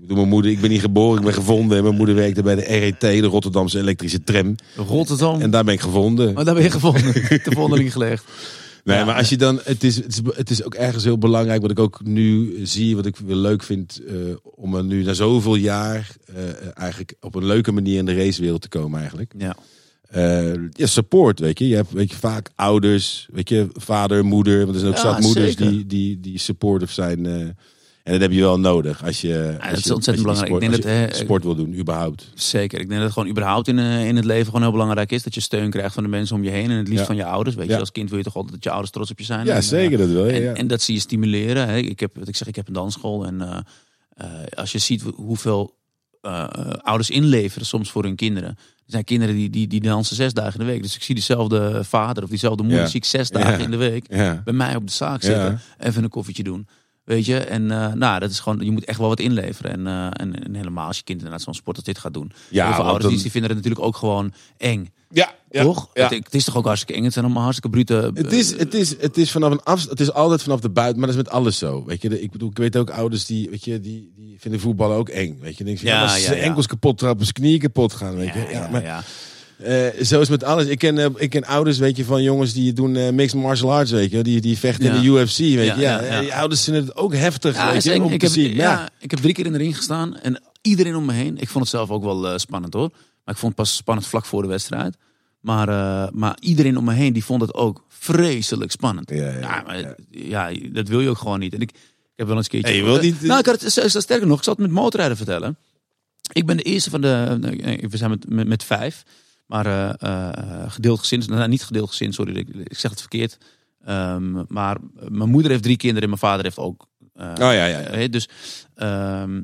mijn moeder, ik ben niet geboren, ik ben gevonden. En mijn moeder werkte bij de RET, de Rotterdamse elektrische tram. Rotterdam. En daar ben ik gevonden. Maar daar ben je gevonden. <laughs> Te vondeling gelegd. Nee, Ja. maar als je dan, het is, het, is, het is ook ergens heel belangrijk, wat ik ook nu zie, wat ik wel leuk vind, eh, om er nu na zoveel jaar eh, eigenlijk op een leuke manier in de racewereld te komen eigenlijk. Ja. Eh, ja, support, weet je. Je hebt weet je, vaak ouders, weet je, vader, moeder, want er zijn ook Ja, zat moeders die, die, die supportive zijn. eh, en dat heb je wel nodig als je, als dat is je- ontzettend als je die belangrijk. Sport, Ik denk je dat, sport wil doen, überhaupt. Zeker. Ik denk dat het gewoon überhaupt in, eh, in het leven gewoon heel belangrijk is. Dat je steun krijgt van de mensen om je heen. En het liefst Ja. van je ouders. Weet je, als kind wil je toch altijd dat je ouders trots op je zijn. Ja, En, eh, zeker dat wel. Ja, En, en dat zie je stimuleren. Hè. Ik heb, wat ik zeg, ik heb een dansschool. En eh, eh, als je ziet hoeveel eh, eh, ouders inleveren soms voor hun kinderen. Er zijn kinderen die, die, die dansen zes dagen in de week. Dus ik zie diezelfde vader of diezelfde moeder Ja. zie ik zes dagen Ja. in de week. Bij mij op de zaak zitten. Even een koffietje doen. Weet je, en eh, nou, dat is gewoon, je moet echt wel wat inleveren. En, eh, en, en helemaal als je kind inderdaad zo'n sport als dit gaat doen. Ja, Heel veel want ouders dan- die, vinden het natuurlijk ook gewoon eng. Ja, ja, toch? ja. Het, het is toch ook hartstikke eng. Het zijn allemaal hartstikke brute... Het is, het, is, het is vanaf een af, het is altijd vanaf de buiten, maar dat is met alles zo. Weet je, ik bedoel, ik weet ook ouders die, weet je, die, die vinden voetballen ook eng. Weet je, denk je, Ja, ja, als ja, ze ja. enkels kapot trappen, zijn knieën kapot gaan. Weet je, ja, ja, ja, maar, ja. eh, zo is met alles. Ik ken, eh, ik ken ouders, weet je, van jongens die doen eh, mixed martial arts, weet je, die, die vechten Ja. in de UFC, weet je. Ja, ja, ja. Die ouders vinden het ook heftig, Ja, weet je, om ik, te heb, zien. ja, Ja. ik heb drie keer in de ring gestaan en iedereen om me heen. Ik vond het zelf ook wel spannend hoor. Maar ik vond het pas spannend vlak voor de wedstrijd. Maar, maar iedereen om me heen die vond het ook vreselijk spannend. Ja, ja, Ja, maar, ja. ja, dat wil je ook gewoon niet. En ik, ik heb wel eens een keertje... Hey, je wilt niet- Nou, ik had het, sterker nog, ik zal het met motorrijden vertellen. Ik ben de eerste van de... We zijn met, met, met vijf. Maar eh eh, gedeeld gezin... Nou, niet gedeeld gezin, sorry. Ik, ik zeg het verkeerd. Ehm, maar mijn moeder heeft drie kinderen en mijn vader heeft ook... eh, Oh ja, ja, ja. eh, dus... ehm,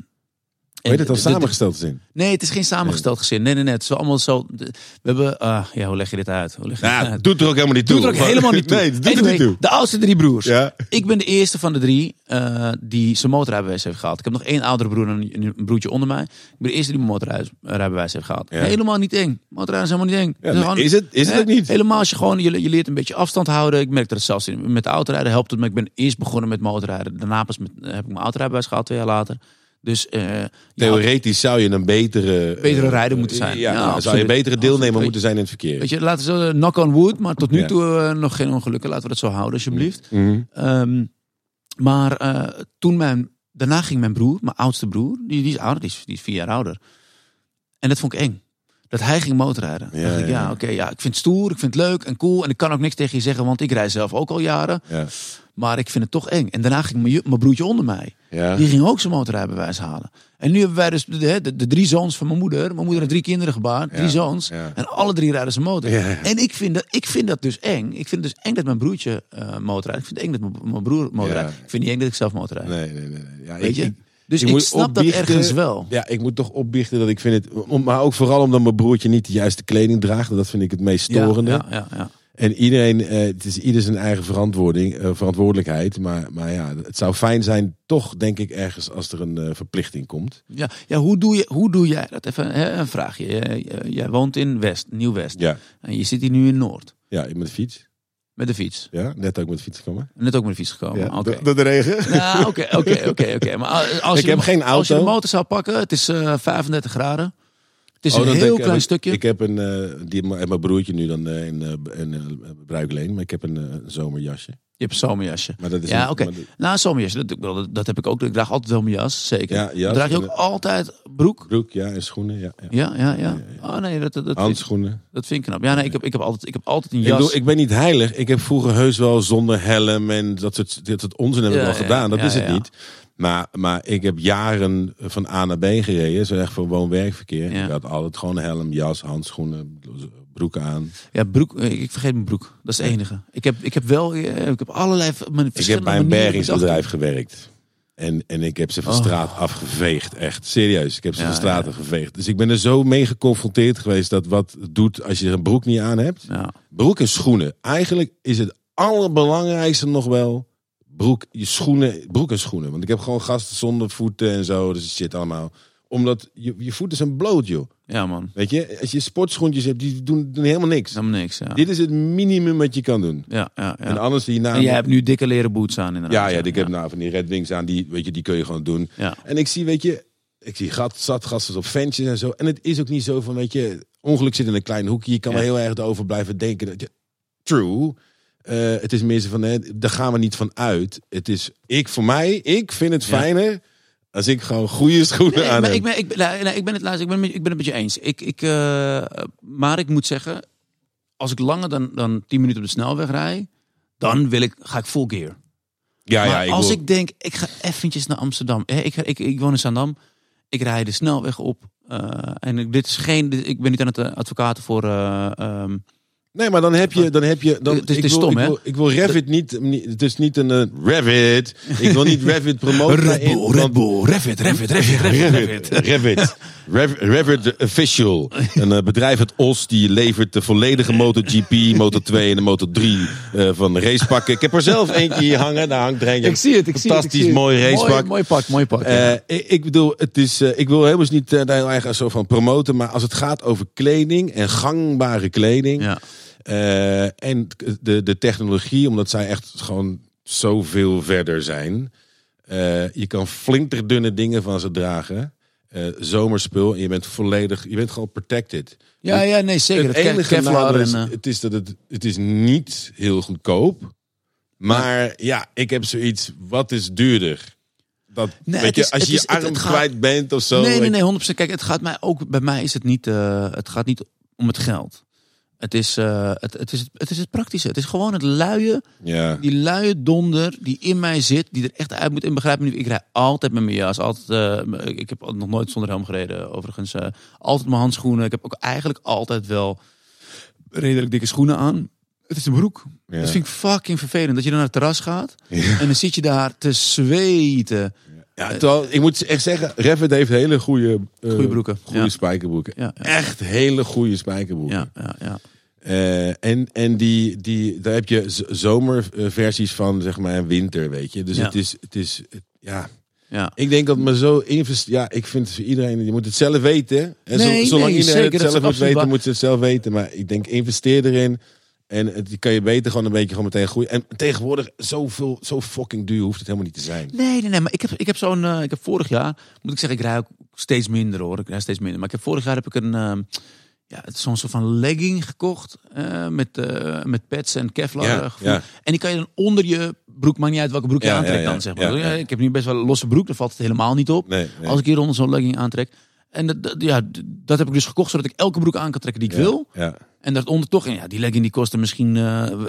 Weet het al samengesteld zin? Nee, het is geen samengesteld gezin. Nee, nee, nee. Het is allemaal zo. We hebben. ah, ja, hoe leg je dit uit? Hoe leg je Ja, uit? doet er ook helemaal niet toe. <laughs> Doet er ook Maar- helemaal niet toe. Nee, doet Anyway, niet toe. De oudste drie broers. Ja. Ik ben de eerste van de drie eh, die zijn motorrijbewijs heeft gehaald. Ik heb nog één oudere broer en een, broertje onder mij. Ik ben de eerste die mijn motorrijbewijs heeft gehaald. Ja. Helemaal niet eng. Motorrijden is helemaal niet eng. Ja, gewoon- is het- is het ook niet? Helemaal als je gewoon, je, je leert een beetje afstand houden. Ik merk dat het zelfs in- met autorijden helpt het. Maar ik ben eerst begonnen met motorrijden. Daarna pas met, heb ik mijn autorijbewijs gehaald twee jaar later. Dus eh, Theoretisch zou je een betere... Betere eh, rijder moeten zijn. Ja, Ja, zou je betere deelnemer moeten zijn in het verkeer. Weet je, laten we zo, eh, knock on wood, maar tot nu Ja. toe nog geen ongelukken. Laten we dat zo houden, alsjeblieft. Mhm. Ehm, maar toen mijn, daarna ging mijn broer, mijn oudste broer, die, die is ouder, die is, die is vier jaar ouder. En dat vond ik eng. Dat hij ging motorrijden. Ja, dacht ik, ja, ja, ja. oké, ja, ik vind het stoer, ik vind het leuk en cool. En ik kan ook niks tegen je zeggen, want ik rij zelf ook al jaren. Ja. Maar ik vind het toch eng. En daarna ging mijn, broertje onder mij. Ja. Die ging ook zijn motorrijbewijs halen. En nu hebben wij dus de, de, de drie zoons van mijn moeder. Mijn moeder heeft drie kinderen gebaard, drie Ja, zoons. ja. En alle drie rijden ze motor. En ik vind, dat, ik vind dat dus eng. Ik vind het dus eng dat mijn broertje eh motorrijdt. Ik vind het eng dat mijn, broer motorrijdt. Ik vind niet eng dat ik zelf motorrijd. Nee, nee, nee. nee. Ja, Weet ik- je? dus ik snap dat ergens wel. Ja, ik moet toch opbiechten dat ik vind het... Maar ook vooral omdat mijn broertje niet de juiste kleding draagt. Dat vind ik het meest storende. ja, ja, ja. En iedereen, eh, het is ieder zijn eigen verantwoording, eh, verantwoordelijkheid. Maar, maar ja, het zou fijn zijn, toch denk ik ergens, als er een eh, verplichting komt. Ja, ja hoe, doe je, hoe doe jij dat? Even hè, een vraagje. Jij, woont in West, Nieuw-West. Ja, En je zit hier nu in Noord. ja met de fiets. Met de fiets. Ja, net ook met de fiets gekomen. Net ook met de fiets gekomen. Ja, Oké. door- de regen. Nou, oké, oké, oké, oké. Maar als- <laughs> Ik je heb geen Als je de auto. motor zou pakken, het is eh 35 graden. Het is Oh, een heel ik- klein ik- stukje. Ik heb een, eh, die mijn broertje nu dan eh, in, eh, in eh, bruikleen, maar ik heb een eh, zomerjasje. je hebt een zomerjasje. Maar dat is Ja, oké. maar dat- Nou, een zomerjasje, dat, dat, dat heb ik ook. Ik draag altijd wel mijn jas, zeker. Ja, jas draag je ook altijd broek? Broek, ja, en schoenen, ja. ja. Ja, ja, ja. Oh nee, dat, dat, dat, vind, Handschoenen. dat vind ik knap. Ja, nee, ik heb, ik heb, altijd, ik heb altijd een Ik, jas. bedoel, ik ben niet heilig. Ik heb vroeger heus wel zonder helm en dat soort, dat soort onzin heb ik ja, gedaan. Dat is het niet. Maar, maar ik heb jaren van A naar B gereden. Zo echt voor woon-werkverkeer. Ja. Ik had altijd gewoon helm, jas, handschoenen, broek aan. Ja, broek. eh, Ik vergeet mijn broek. Dat is het enige. Ik heb, ik heb wel, eh, ik heb allerlei mijn Ik heb bij een bergingsbedrijf gewerkt. En, en ik heb ze van Oh. straat afgeveegd. Echt, serieus. Ik heb ze Ja, van straat ja. afgeveegd. Dus ik ben er zo mee geconfronteerd geweest dat wat het doet als je een broek niet aan hebt. Broek en schoenen. Eigenlijk is het allerbelangrijkste nog wel broek, je schoenen, broek en schoenen. Want ik heb gewoon gasten zonder voeten en zo. Dus shit allemaal. Omdat je, je voeten zijn bloot, joh. ja, man. Weet je, als je sportschoentjes hebt, die doen, doen helemaal niks. Helemaal niks. Ja, Dit is het minimum wat je kan doen. ja, ja. ja. En anders hierna... En jij hebt nu dikke leren boots aan inderdaad. ja, ja, ik heb nou van die Red Wings aan, die, weet je, die kun je gewoon doen. Ja. En ik zie, weet je, ik zie gat, zat gasten op ventjes en zo. En het is ook niet zo van, weet je, ongeluk zit in een klein hoekje. Je kan Ja. er heel erg over blijven denken. Dat je, true. Eh, het is meer zo van, hè, daar gaan we niet van uit. Het is, ik voor mij, ik vind het Ja. fijner als ik gewoon goede schoenen Nee, aan maar heb. ik ben, ik, ben, nee, nee, ik ben het luister, ik ben, ik ben het met je eens. Ik, ik, eh, maar ik moet zeggen, als ik langer dan, dan 10 minuten op de snelweg rij, dan wil ik, ga ik full gear. ja, ja, maar ik als wil- ik denk, ik ga eventjes naar Amsterdam. Hè, Ik, ik, ik woon in Zandam. Ik rij de snelweg op. eh, en ik- dit is geen, dit- ik ben niet aan het advocaten voor. eh, ehm, Nee, maar dan heb je, dan heb je, dan, Het is- ik wil, stom, ik hè? wil, ik wil Revit niet, niet, het is niet een eh, Revit. Ik wil niet Revit promoten. maar in- want- Bull, Revit, Revit, Revit, Revit, Revit, Rev- Revit Official. Een eh, bedrijf uit Os die levert de volledige MotoGP, Moto2 en de Moto3 eh, van racepakken. Ik heb er zelf eentje hier hangen. Daar hangt er eentje. Ik zie het, ik zie het. ik Fantastisch mooi racepak. Mooi, mooi pak, mooi pak. Ja. ik, ik bedoel, het is, ik wil helemaal niet daar heel erg zo van promoten, maar als het gaat over kleding en gangbare kleding ja. Eh, en de, de technologie, omdat zij echt gewoon zoveel verder zijn. Eh, je kan flinterdunne dingen van ze dragen. Eh, zomerspul en je bent volledig, je bent gewoon protected. Ja, ja, nee, zeker. het Het enige Kevlar nadeel is, en, het is dat het, het is niet heel goedkoop. Maar ja, ik heb zoiets, wat is duurder? Dat, Nee, weet je, is- als je is- je arm het gaat- kwijt bent of zo. nee, nee, nee, 100%. Kijk, het gaat mij ook, bij mij is het niet, het gaat niet om het geld. Het is, eh, het, het, is, het is het praktische. Het is gewoon het luie. Ja. die luie donder die in mij zit, die er echt uit moet. En begrijp me niet, ik rij altijd met mijn jas. Altijd, eh, ik heb nog nooit zonder helm gereden, overigens. eh, altijd mijn handschoenen. Ik heb ook eigenlijk altijd wel redelijk dikke schoenen aan. Het is een broek. Ja. Dat vind ik fucking vervelend. Dat je dan naar het terras gaat en dan zit je daar te zweten. Ja, terwijl, ik moet echt zeggen, Revit heeft hele goede, eh, Goede broeken, Goede ja. spijkerbroeken. Ja, ja. Echt hele goede spijkerbroeken. Ja, ja, Eh, en en die, die, daar heb je zomerversies van, zeg maar, en winter, weet je. Dus Ja. het is, het is het- ja. ja. Ik denk dat me zo invest. Ja, ik vind voor iedereen, je moet het zelf weten. En Nee, zolang nee, iedereen zeker, het zelf moet weten, moet ze het zelf weten. Maar ik denk, investeer erin. En het, kan je beter gewoon een beetje gewoon meteen groeien. En tegenwoordig, zoveel, zo fucking duur hoeft het helemaal niet te zijn. Nee, nee, nee, maar ik heb, ik heb zo'n, eh, ik heb vorig jaar, moet ik zeggen, ik rij ook steeds minder hoor, ik steeds minder. Maar ik heb vorig jaar heb ik een, ehm, ja, het is zo'n soort van legging gekocht eh, met, eh, met pads en Kevlar Ja, eh, ja. En die kan je dan onder je broek, maakt niet uit welke broek je Ja, aantrekt dan, zeg maar. Ik heb nu best wel een losse broek, dan valt het helemaal niet op. Nee, nee. Als ik hieronder zo'n legging aantrek. En dat, dat- ja, dat heb ik dus gekocht zodat ik elke broek aan kan trekken die ik wil. Ja. En daaronder toch, en ja, die legging die kostte misschien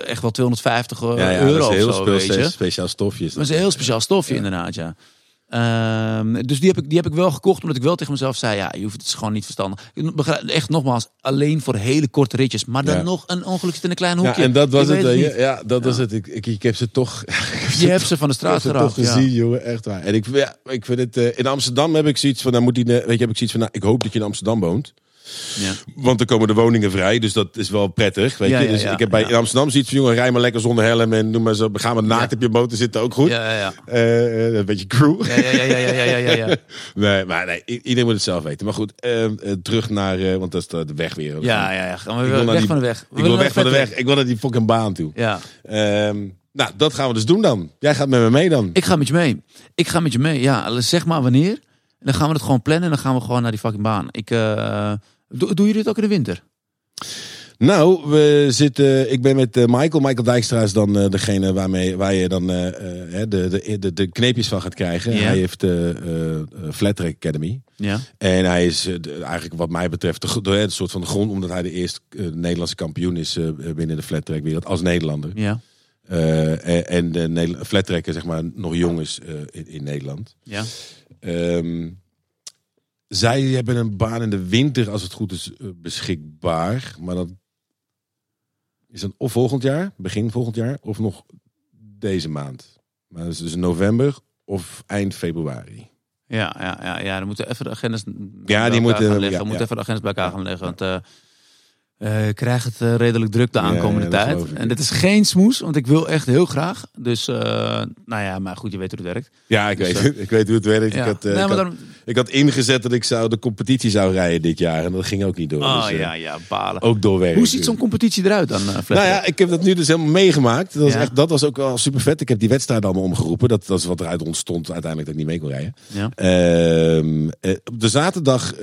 echt wel 250 Ja, ja, euro dat is heel of zo, je. speciaal stofjes. Dat is een heel speciaal stofje, inderdaad, ja. Ehm, dus die heb, ik, die heb ik wel gekocht, omdat ik wel tegen mezelf zei: ja, je hoeft het is gewoon niet verstandig. Echt nogmaals, alleen voor hele korte ritjes. Maar dan Ja. nog een ongeluk zit in een klein Ja, hoekje. en dat was het. eh, ja, ja, dat was het. Ik, ik, ik heb ze toch. <laughs> Je hebt ze van de straat toch ja. gezien, jongen, echt waar. En ik, ja, ik vind het. eh, in Amsterdam heb ik zoiets van. Nou moet die, weet je, heb ik zoiets van. Nou, ik hoop dat je in Amsterdam woont. Ja. Want er komen de woningen vrij, dus dat is wel prettig. Weet Ja, je? Dus ja, ik heb bij in Amsterdam zoiets van. Jongen, rij maar lekker zonder helm en doe maar zo. Ga maar naakt Ja. op je motor zitten ook goed. Ja, ja, ja. Eh, eh, een beetje crew. Ja, ja, ja, ja, ja, ja, ja, ja. <laughs> Nee, maar nee, iedereen moet het zelf weten. Maar goed, eh, eh, terug naar. want dat is de weg weer. Ja, ja, ja. Gaan we weg die- van de weg. We Ik wil weg van de weg. Ik wil naar die fucking baan toe. Ja. Ehm, nou, dat gaan we dus doen dan. Jij gaat met me mee dan. Ik ga met je mee. Ik ga met je mee. Ja, zeg maar wanneer. En dan gaan we het gewoon plannen en dan gaan we gewoon naar die fucking baan. Ik, eh, doe, doe je dit ook in de winter? Nou, we zitten. Ik ben met eh, Michael. Michael Dijkstra is dan eh, degene waarmee, waar je dan eh, de, de, de, de kneepjes van gaat krijgen. Ja. Hij heeft de Flat Track Academy. Ja. En hij is eigenlijk wat mij betreft de, gro- de, de soort van de grond, omdat hij de eerste Nederlandse kampioen is binnen de flat track wereld als Nederlander. Ja. En, en de Nederla- flat tracker zeg maar nog jong is in, in Nederland. Ja. Ehm, zij hebben een baan in de winter, als het goed is, eh, beschikbaar. Maar dat is dan of volgend jaar, begin volgend jaar, of nog deze maand. Maar dat is dus november of eind februari. Ja, ja, ja, ja, dan moeten even de agendas bij die moeten- ja, We moeten ja. even de agendas bij elkaar gaan leggen. Want eh, eh, ik krijg het eh, redelijk druk de aankomende ja, tijd. En dit is geen smoes, want ik wil echt heel graag. Dus, eh, nou ja, maar goed, je weet hoe het werkt. Ja, ik Dus, weet, het. <laughs> ik weet hoe het werkt. Ja. Ik, had, Nee, ik, had, dan- ik had ingezet dat ik zou de competitie zou rijden dit jaar. En dat ging ook niet door. Oh dus, ja, ja, balen. Ook doorwerken. Hoe ziet zo'n competitie eruit dan, uh, Nou ja, ik heb dat nu dus helemaal meegemaakt. Dat was, echt, dat was ook wel super vet. Ik heb die wedstrijd allemaal omgeroepen. Dat, dat is wat eruit ontstond uiteindelijk dat ik niet mee kon rijden. Ja. Ehm, eh, op de zaterdag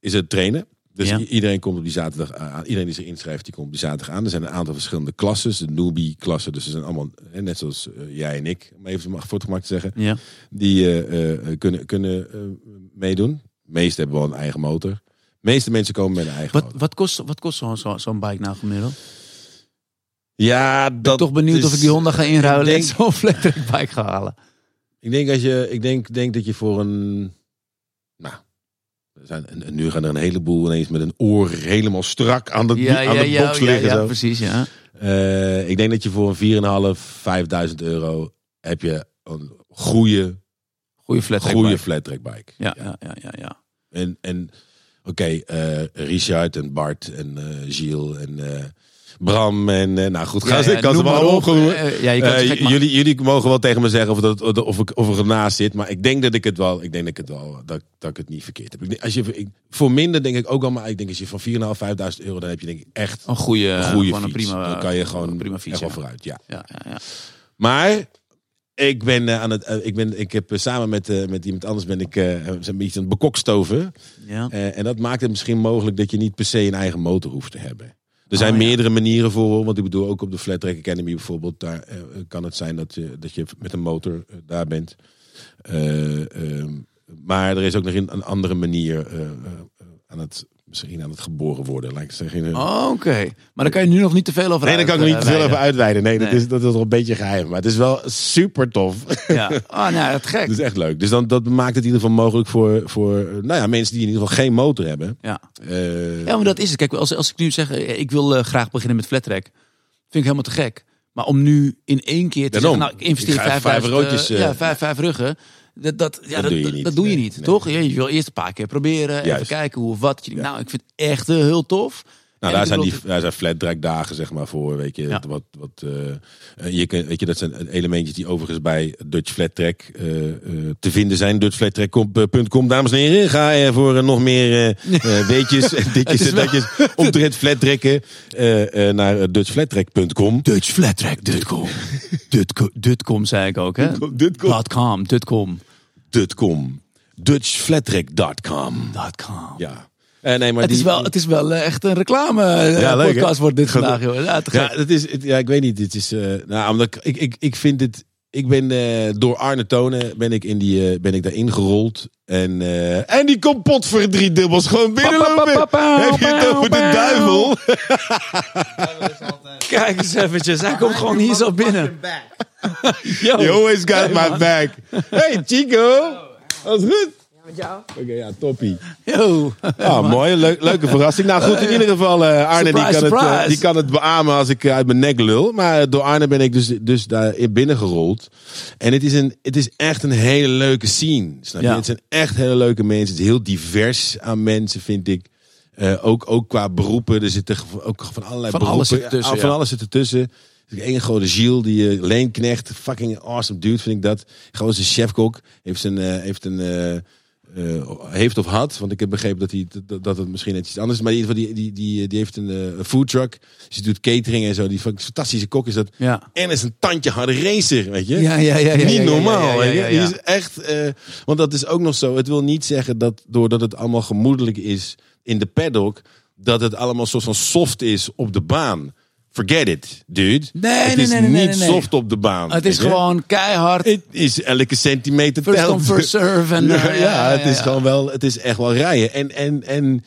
is het trainen. Dus Ja. iedereen komt op die zaterdag aan. Iedereen die zich inschrijft, die komt op die zaterdag aan. Er zijn een aantal verschillende klassen. De newbie-klassen. Dus ze zijn allemaal, net zoals eh, jij en ik, om even voor het gemak te zeggen. Ja. Die eh, eh, kunnen, kunnen meedoen. De meeste hebben wel een eigen motor. De meeste mensen komen met een eigen Wat, motor. wat kost, wat kost zo'n zo, zo'n bike nou gemiddeld? Ja, Ik ben dat toch benieuwd is- of ik die Honda ga <laughs> inruilen Ik en denk, zo'n track bike ga halen. ik denk, als je, ik denk, denk dat je voor een... Zijn, en, en nu gaan er een heleboel ineens met een oor helemaal strak aan de, Ja, aan ja, de box ja, liggen. ja, zo. precies, ja. Eh, ik denk dat je voor een 4,5, 5000 euro heb je een goede, Goeie flat goede bike. flat track bike. Ja, ja, ja, ja, ja. En, en oké, eh, Richard en Bart en eh Gilles en Bram en eh, nou goed, ga Ja, ja, ik allemaal opgeroepen. Eh, ja, Eh, gek maken. jullie, jullie mogen wel tegen me zeggen of, dat, of, ik, of er ernaast zit, maar ik denk dat ik het wel, ik denk dat ik het wel, dat, dat ik het niet verkeerd heb. Ik als je, ik, voor minder denk ik ook al, maar ik denk als je van 4.500, 5.000 euro, dan heb je denk ik echt Een goede, een goede fiets. een prima, dan kan je gewoon een prima fiets. echt wel Ja. vooruit, ja. Ja, ja, ja. Maar ik ben aan het, ik ben, ik heb samen met, met iemand anders ben ik, een beetje aan het bekokstoven. ja. En dat maakt het misschien mogelijk dat je niet per se een eigen motor hoeft te hebben. Er zijn Oh, ja. meerdere manieren voor, want ik bedoel ook op de Flat Track Academy bijvoorbeeld, daar eh, kan het zijn dat je, dat je met een motor eh, daar bent. Eh, ehm, maar er is ook nog een, een andere manier aan het, misschien aan het geboren worden, laat ik zeggen. Oh, Oké, maar daar kan je nu nog niet te veel over Nee, daar kan ik nog niet te veel over uitweiden. Nee, dat, is, dat is nog een beetje geheim. Maar het is wel super tof. Ja. Oh, nou, het gek. <laughs> Dat is echt leuk. Dus dan, dat maakt het in ieder geval mogelijk voor, voor nou ja, mensen die in ieder geval geen motor hebben. Ja. Eh, ja, maar dat is het. Kijk, als, als ik nu zeg, eh, ik wil eh, graag beginnen met flat track, vind ik helemaal te gek. Maar om nu in één keer te Daarom. zeggen, nou, ik investeer Ik 5000, vijf roodjes, ja, vijf, vijf ruggen. Dat, dat, ja, Dat dat, doe je niet. dat doe je niet, nee. toch? Je, je wil eerst een paar keer proberen, even kijken hoe of wat. Je denkt, Nou, ik vind het echt eh, heel tof. Nou, daar zijn, die, daar zijn flat track dagen zeg maar voor, weet je. Ja. Wat, wat, eh, je weet je, dat zijn elementjes die overigens bij Dutch Flat Track eh, eh, te vinden zijn. DutchFlatTrack.com, dames en heren. Ga eh, voor nog meer <laughs> weetjes en ditjes en datjes omtrent flat trekken naar DutchFlatTrack.com. Dutchflattrack.com. Dutco- Dutcom zei ik ook, hè? Dutcom. Dutcom. DutchFlatTrack.com. .com. Ja. Eh, nee, maar Het die, is wel, het is wel eh, echt een reclame eh, Ja, leuk, hè? podcast wordt dit vandaag, joh. Ja. Ja, dat is, ja, ik weet niet. Het is, nou, omdat ik, ik, ik, vind het. Ik ben eh, door Arne Tonen ben ik, in die, ben ik daarin gerold. En, eh, en die komt pot voor drie dubbels gewoon binnenlopen. Heb je het over de duivel? <laughs> Kijk eens eventjes, hij komt gewoon hier zo binnen. <laughs> Yo. You always got my back. Hey Chico. Wat goed? Met jou? Oké, ja, toppie. Yo. Ah, <laughs> mooi. Leuk, leuke verrassing. Nou goed, in ieder geval, eh, Arne die, Surprise, kan het, eh, die kan het beamen als ik eh, uit mijn nek lul. Maar door Arne ben ik dus, dus daar in binnengerold. En het is, een, het is echt een hele leuke scene. Snap je? Ja. Het zijn echt hele leuke mensen. Het is heel divers aan mensen, vind ik. Eh, ook, ook qua beroepen. Er zitten ook van allerlei Van beroepen. alles zit ertussen, Ah, van ja. alles zit ertussen. Eén grote Gilles, die uh, leenknecht. Fucking awesome dude, vind ik dat. Gewoon zijn chefkok. Heeft, zijn, eh, heeft een... eh, heeft of had, want ik heb begrepen dat, hij, dat, dat het misschien net iets anders is. Maar in ieder geval, die, die, die, die heeft een eh, food truck. Dus die doet catering en zo. Die fantastische kok is dat. Ja. En is een tandje harde racer, weet je? Ja, ja, ja, ja, Niet normaal. Die is echt, eh, want dat is ook nog zo. Het wil niet zeggen dat doordat het allemaal gemoedelijk is in de paddock, dat het allemaal soort van soft is op de baan. Forget it, dude. Nee, het nee, is nee, nee, niet soft op de baan. Het is je? gewoon keihard. Het is elke centimeter First telt. come, first serve. En, <laughs> ja, eh, ja, het is ja. gewoon wel, het is echt wel rijden. En, en, en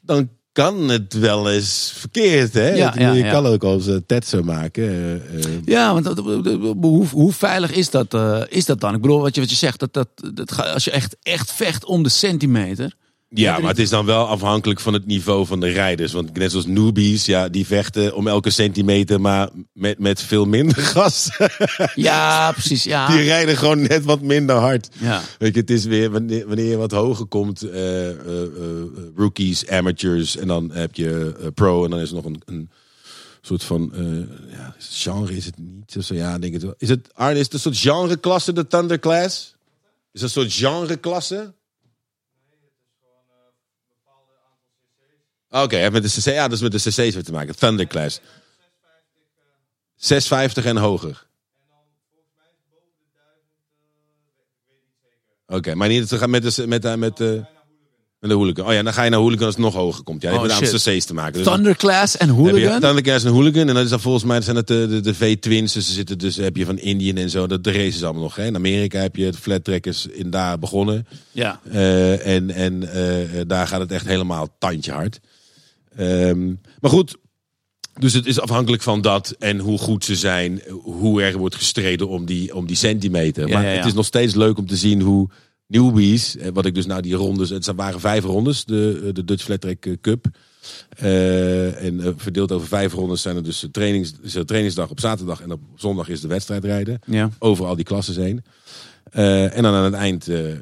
dan kan het wel eens verkeerd, hè? Ja, ja, je ja. kan ook als tetsen maken. eh, eh. Ja, want hoe, hoe veilig is dat, eh, is dat dan? Ik bedoel, wat je, wat je zegt, dat, dat, dat, als je echt, echt vecht om de centimeter. Ja, maar het is dan wel afhankelijk van het niveau van de rijders. Want net zoals newbies, ja, die vechten om elke centimeter, maar met, met veel minder <laughs> gas. Ja, precies. Ja. Die rijden gewoon net wat minder hard. Ja. Weet je, het is weer wanneer, wanneer je wat hoger komt, eh, eh, eh, rookies, amateurs en dan heb je pro en dan is er nog een, een soort van ja, genre is het niet. Zo, ja, denk het wel. Is het Arne, is het een soort genreklasse de Thunder Class? Is het een soort genreklasse? Oké, heeft met de cc, ja, dat is met de cc's weer te maken. Thunder Class. 650 en hoger. Oké, maar niet te gaan met de met de met de, met de hooligan. Oh ja, dan ga je naar hooligan als het nog hoger komt. Ja, je Oh, met de cc's te maken. Dus Thunderclass en dan Hooligan. Thunderclass en hooligan en dan is dat volgens mij zijn het de, de, de V-twins. Dus zitten dus heb je van Indian en zo. Dat de races allemaal nog. Hè. In Amerika heb je het flat trackers in daar begonnen. Ja. Eh, en en eh, daar gaat het echt helemaal tandje hard. Ehm, maar goed, dus het is afhankelijk van dat en hoe goed ze zijn, hoe er wordt gestreden om die, om die centimeter. Ja, maar ja, ja. het is nog steeds leuk om te zien hoe newbies, eh, wat ik dus nou die rondes, het waren vijf rondes, de, de Dutch Flat Track eh, Cup. Eh, en eh, verdeeld over vijf rondes zijn er dus trainings, er trainingsdag op zaterdag en op zondag is de wedstrijd rijden over al die klassen heen. Eh, en dan aan het eind eh, eh,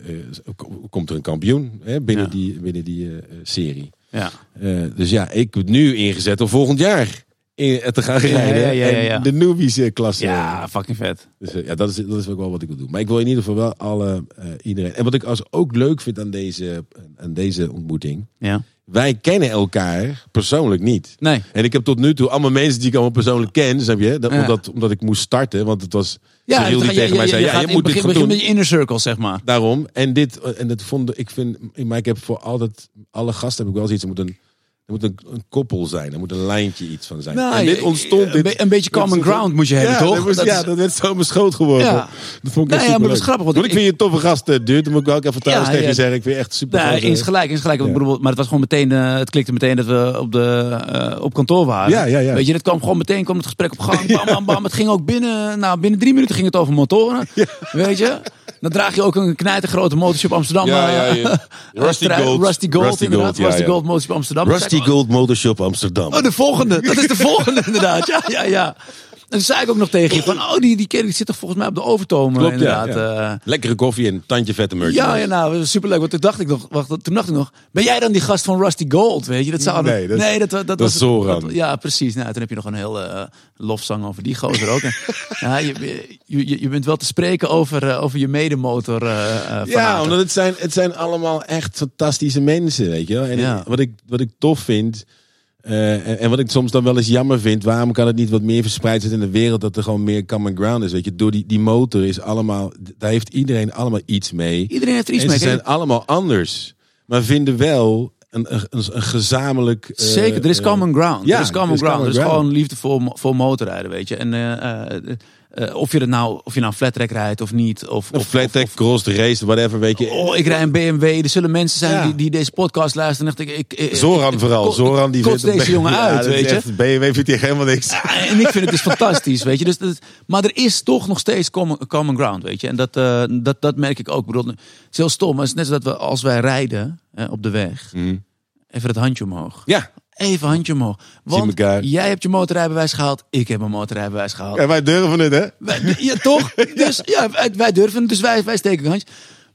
komt er een kampioen hè, binnen die, binnen die eh, eh, serie. Ja. Eh, dus ja, ik heb nu ingezet om volgend jaar in, eh, te gaan rijden. ja, ja, ja. En de newbies eh, klasse. ja, fucking vet. Dus eh, ja, dat is, dat is ook wel wat ik wil doen. Maar ik wil in ieder geval wel alle, iedereen. En wat ik als ook leuk vind aan deze, aan deze ontmoeting. Ja. Wij kennen elkaar persoonlijk niet. Nee. En ik heb tot nu toe allemaal mensen die ik allemaal persoonlijk ken, snap je? Dat, omdat, omdat ik moest starten, want het was Ja, Cyril die tegen mij zei, ja, je moet dit begin, begin doen. met je inner circle, zeg maar. Daarom. En dit, en dat vond ik vind, maar ik heb voor altijd, alle gasten heb ik wel zoiets, er moet een, er moet een, een koppel zijn, er moet een lijntje iets van zijn. Nou, en dit ontstond. een dit, be- een beetje common ground moet je hebben, ja, toch? Dat, was, Dat ja, is- dat werd zo mijn schoot geworden. Ja. Dat vond ik echt ja, maar dat is superleuk. grappig, want Want ik- ik vind je een toffe gast, dude. Dan moet ik ook even trouwens Ja, tegen je zeggen. Ik vind je echt super eens gelijk, eens gelijk. Maar het was gewoon meteen, eh, het klikte meteen dat we op, de, eh, op kantoor waren. Ja, ja, ja. Weet je, het kwam gewoon meteen, kwam het gesprek op gang. <laughs> Bam, bam, bam. Het ging ook binnen, nou, binnen drie minuten ging het over motoren. Weet je? Dan draag je ook een knijtergrote motorshop Amsterdam. Ja, ja, eh, ja. <laughs> Rusty Gold. Rusty Gold, Rusty inderdaad. Gold, Rusty. Gold Motorshop Amsterdam. Rusty Gold Motorshop Amsterdam. Oh, de volgende. Dat is de volgende <laughs> inderdaad. Ja, ja, ja. Toen zei ik ook nog tegen je van, oh, die, die die zit toch volgens mij op de overtoom. Klopt, inderdaad. ja, eh. Lekkere koffie en tandje vette merch. Ja, ja, nou, superleuk. Want toen dacht ik nog, wacht, toen dacht ik nog, ben jij dan die gast van Rusty Gold, weet je? Dat zou Nee, dat nee, dat, dat, dat was Zoran. dat- ja, precies. Nou, toen heb je nog een heel eh, lofzang over die gozer ook. En, <laughs> ja, je, je, je, bent wel te spreken over, eh, over je medemotor. Ja, omdat het zijn, het zijn allemaal echt fantastische mensen, weet je wel. En Ja. wat, ik, wat ik tof vind, eh, en, en wat ik soms dan wel eens jammer vind, waarom kan het niet wat meer verspreid zijn in de wereld, dat er gewoon meer common ground is, weet je. Door die, die motor is allemaal, daar heeft iedereen allemaal iets mee. Iedereen heeft er iets en mee. ze zijn allemaal anders, maar vinden wel een, een, een, gezamenlijk... eh, Zeker, er is eh, common ground. ja, er is common er is ground. common er is ground. gewoon liefde voor, voor motorrijden, weet je. En eh, of je het nou, of je nou flat track rijdt of niet. Of, Of flat track, cross, race, whatever, weet je. Oh, ik rij een BMW. Er zullen mensen zijn Ja. die, die deze podcast luisteren. En ik, ik, ik, Zoran ik- vooral. Zoran die vindt- deze jongen <laughs> Ja, uit, weet je. BMW vindt hier helemaal niks. En ik vind het dus fantastisch, weet je. Dus dat, maar er is toch nog steeds common, common ground, weet je. En dat, eh, dat, dat merk ik ook. Ik bedoel, het is heel stom, maar het is net zo dat we als wij rijden hè, op de weg, Mhm. even het handje omhoog. Ja, Even handje omhoog. Want jij hebt je motorrijbewijs gehaald, ik heb mijn motorrijbewijs gehaald. en wij durven het, hè? Wij- ja, toch? <laughs> Dus ja, wij, wij durven, het, dus wij, wij steken een handje.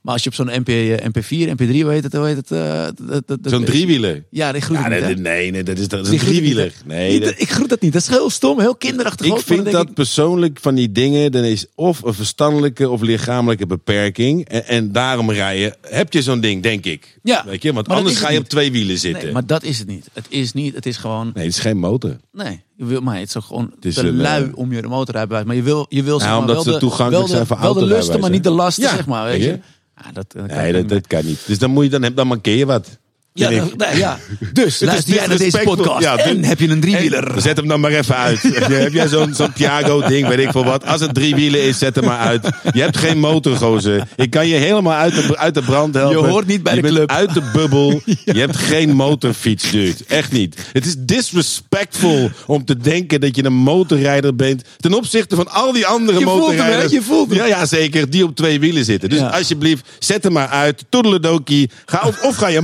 Maar als je op zo'n MP, eh, MP4, MP3, hoe heet het? Hoe heet het eh, dat- dat- dat- Zo'n driewieler. Ja, die groet Ja, ik niet, nee, nee, dat is, dat is een groet niet, driewieler. Nee, dat- ik groet dat niet. Dat is heel stom, heel kinderachtig. ik vind dat persoonlijk van die dingen, dan is of een verstandelijke of lichamelijke beperking. En, en daarom rijden, heb je zo'n ding, denk ik. Ja, Weet je, want anders ga je op twee wielen zitten. Nee, maar dat is het niet. Het is niet. Het is gewoon. Nee, het is geen motor. Nee, je wil, maar het is ook gewoon is te een, lui eh, om je de motorrijbewijs. Maar je wil, je wil zeg Nou, maar, omdat wel ze de, toegankelijk wel de, zijn wel de lusten, maar niet de lasten, Ja, zeg maar. Weet je? Ja, dat, dat kan Nee, dat, niet. dat kan niet. Dus dan moet je dan, dan mankeer je wat. Ja, vind dan- ik. nee, ja. Dus <laughs> luister jij naar deze podcast Ja, en heb je een driewieler. Zet hem dan maar even uit. <laughs> heb jij zo'n zo'n Piago-ding, weet ik veel wat. Als het drie wielen is, zet hem maar uit. Je hebt geen motor, gozer. Ik kan je helemaal uit de, uit de brand helpen. Je hoort niet bij je de club. uit de bubbel. <laughs> Je hebt geen motorfiets, dude. Echt niet. Het is disrespectful om te denken dat je een motorrijder bent. Ten opzichte van al die andere Je voelt hem. Je voelt hem. Ja, ja, zeker. Die op twee wielen zitten. Dus Ja. alsjeblieft, zet hem maar uit. Toedeledokie. Ga, of, of ga je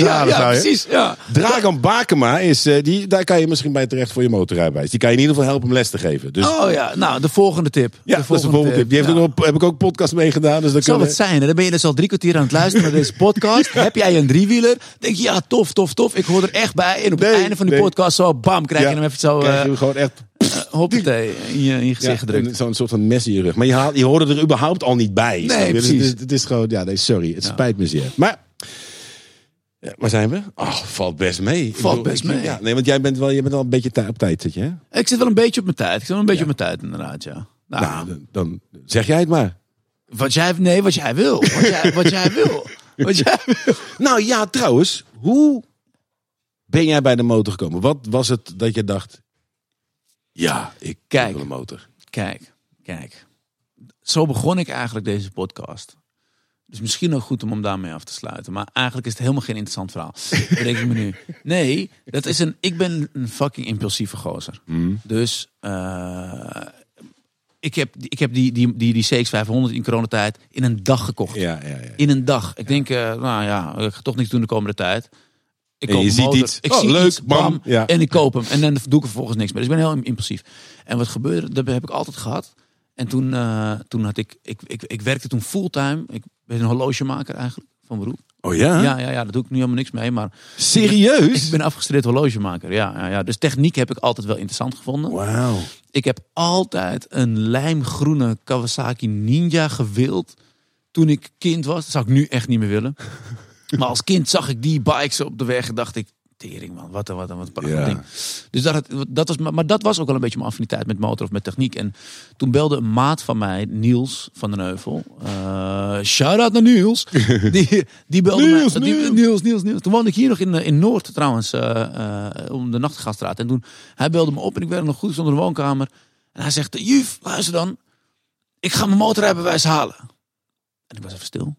ja, precies. Ja. Dragan Bakema is, eh, die, daar kan je misschien bij terecht voor je motorrijbewijs. Die kan je in ieder geval helpen om les te geven. Dus Oh ja, nou, de volgende tip. ja, dat is de volgende tip. Die heeft Ja. ook nog, heb ik ook podcast meegedaan. Dus dat Zou kan het zijn? hè? Dan ben je dus al drie kwartier aan het luisteren naar deze podcast. <laughs> Heb jij een driewieler? Denk je, ja, tof, tof, tof. Ik hoor er echt bij. En op het Nee, einde van die nee. podcast zo, bam, krijg je hem even zo, krijg je eh hem gewoon echt hoppatee, in je, in je gezicht ja, gedrukt. zo'n soort van mes in je rug. Maar je, haalt, je hoorde er überhaupt al niet bij. je? Dus precies. Het is, het is gewoon, ja, nee, sorry. Het spijt me zeer. Maar, ja, waar zijn we? Oh, valt best mee. Valt best mee. Ja, nee, want jij bent wel, je bent wel een beetje tij- op tijd, zit je, hè? Ik zit wel een beetje op mijn tijd. Ik zit wel een beetje op mijn tijd, inderdaad, ja. Nou, Nou, dan, dan zeg jij het maar. wat jij, nee, wat jij wil. Wat jij, wat jij wil. Wat jij wil. <laughs> Nou ja, trouwens, hoe ben jij bij de motor gekomen? Wat was het dat je dacht, ja, ik Kijk. wil een motor. Kijk, kijk. Zo begon ik eigenlijk deze podcast. Dus misschien ook goed om hem daarmee af te sluiten. Maar eigenlijk is het helemaal geen interessant verhaal. <laughs> Bedenk ik me nu. Nee, dat is een, ik ben een fucking impulsieve gozer. Dus eh, ik heb, ik heb die, die, die, die CX500 in coronatijd in een dag gekocht. Ja, ja, ja. In een dag. Ik denk, eh, nou ja, ik ga toch niks doen de komende tijd. Ik En je ziet motor. iets. Ik Oh, zie leuk, iets, bam. En ik koop hem. En dan doe ik er vervolgens niks meer. Dus ik ben heel impulsief. En wat gebeurde, dat heb ik altijd gehad. En toen, eh, toen had ik, ik, ik, ik werkte toen fulltime. Ik ben een horlogemaker eigenlijk, van beroep. Oh ja? Ja, ja, ja, daar doe ik nu helemaal niks mee. Maar Serieus? ik ben afgestudeerd horlogemaker. Ja, ja, ja. Dus techniek heb ik altijd wel interessant gevonden. Wauw. Ik heb altijd een lijmgroene Kawasaki Ninja gewild. Toen ik kind was. Dat zou ik nu echt niet meer willen. <laughs> Maar als kind zag ik die bikes op de weg en dacht ik... Tering man, wat een, wat een, wat een Ja. ding. Dus dat, dat was, maar dat was ook wel een beetje mijn affiniteit met motor of met techniek. En toen belde een maat van mij, Niels van den Heuvel. eh Shout-out naar Niels. <laughs> Die, die belde Niels, mij. die- Niels. Niels, Niels, Niels. Toen woonde ik hier nog in, eh, in Noord trouwens, eh, om de Nachtgaststraat. En toen, hij belde me op en ik werd nog goed zonder de woonkamer. En hij zegt, Juf, luister dan. Ik ga mijn motorrijbewijs halen. En ik was even stil.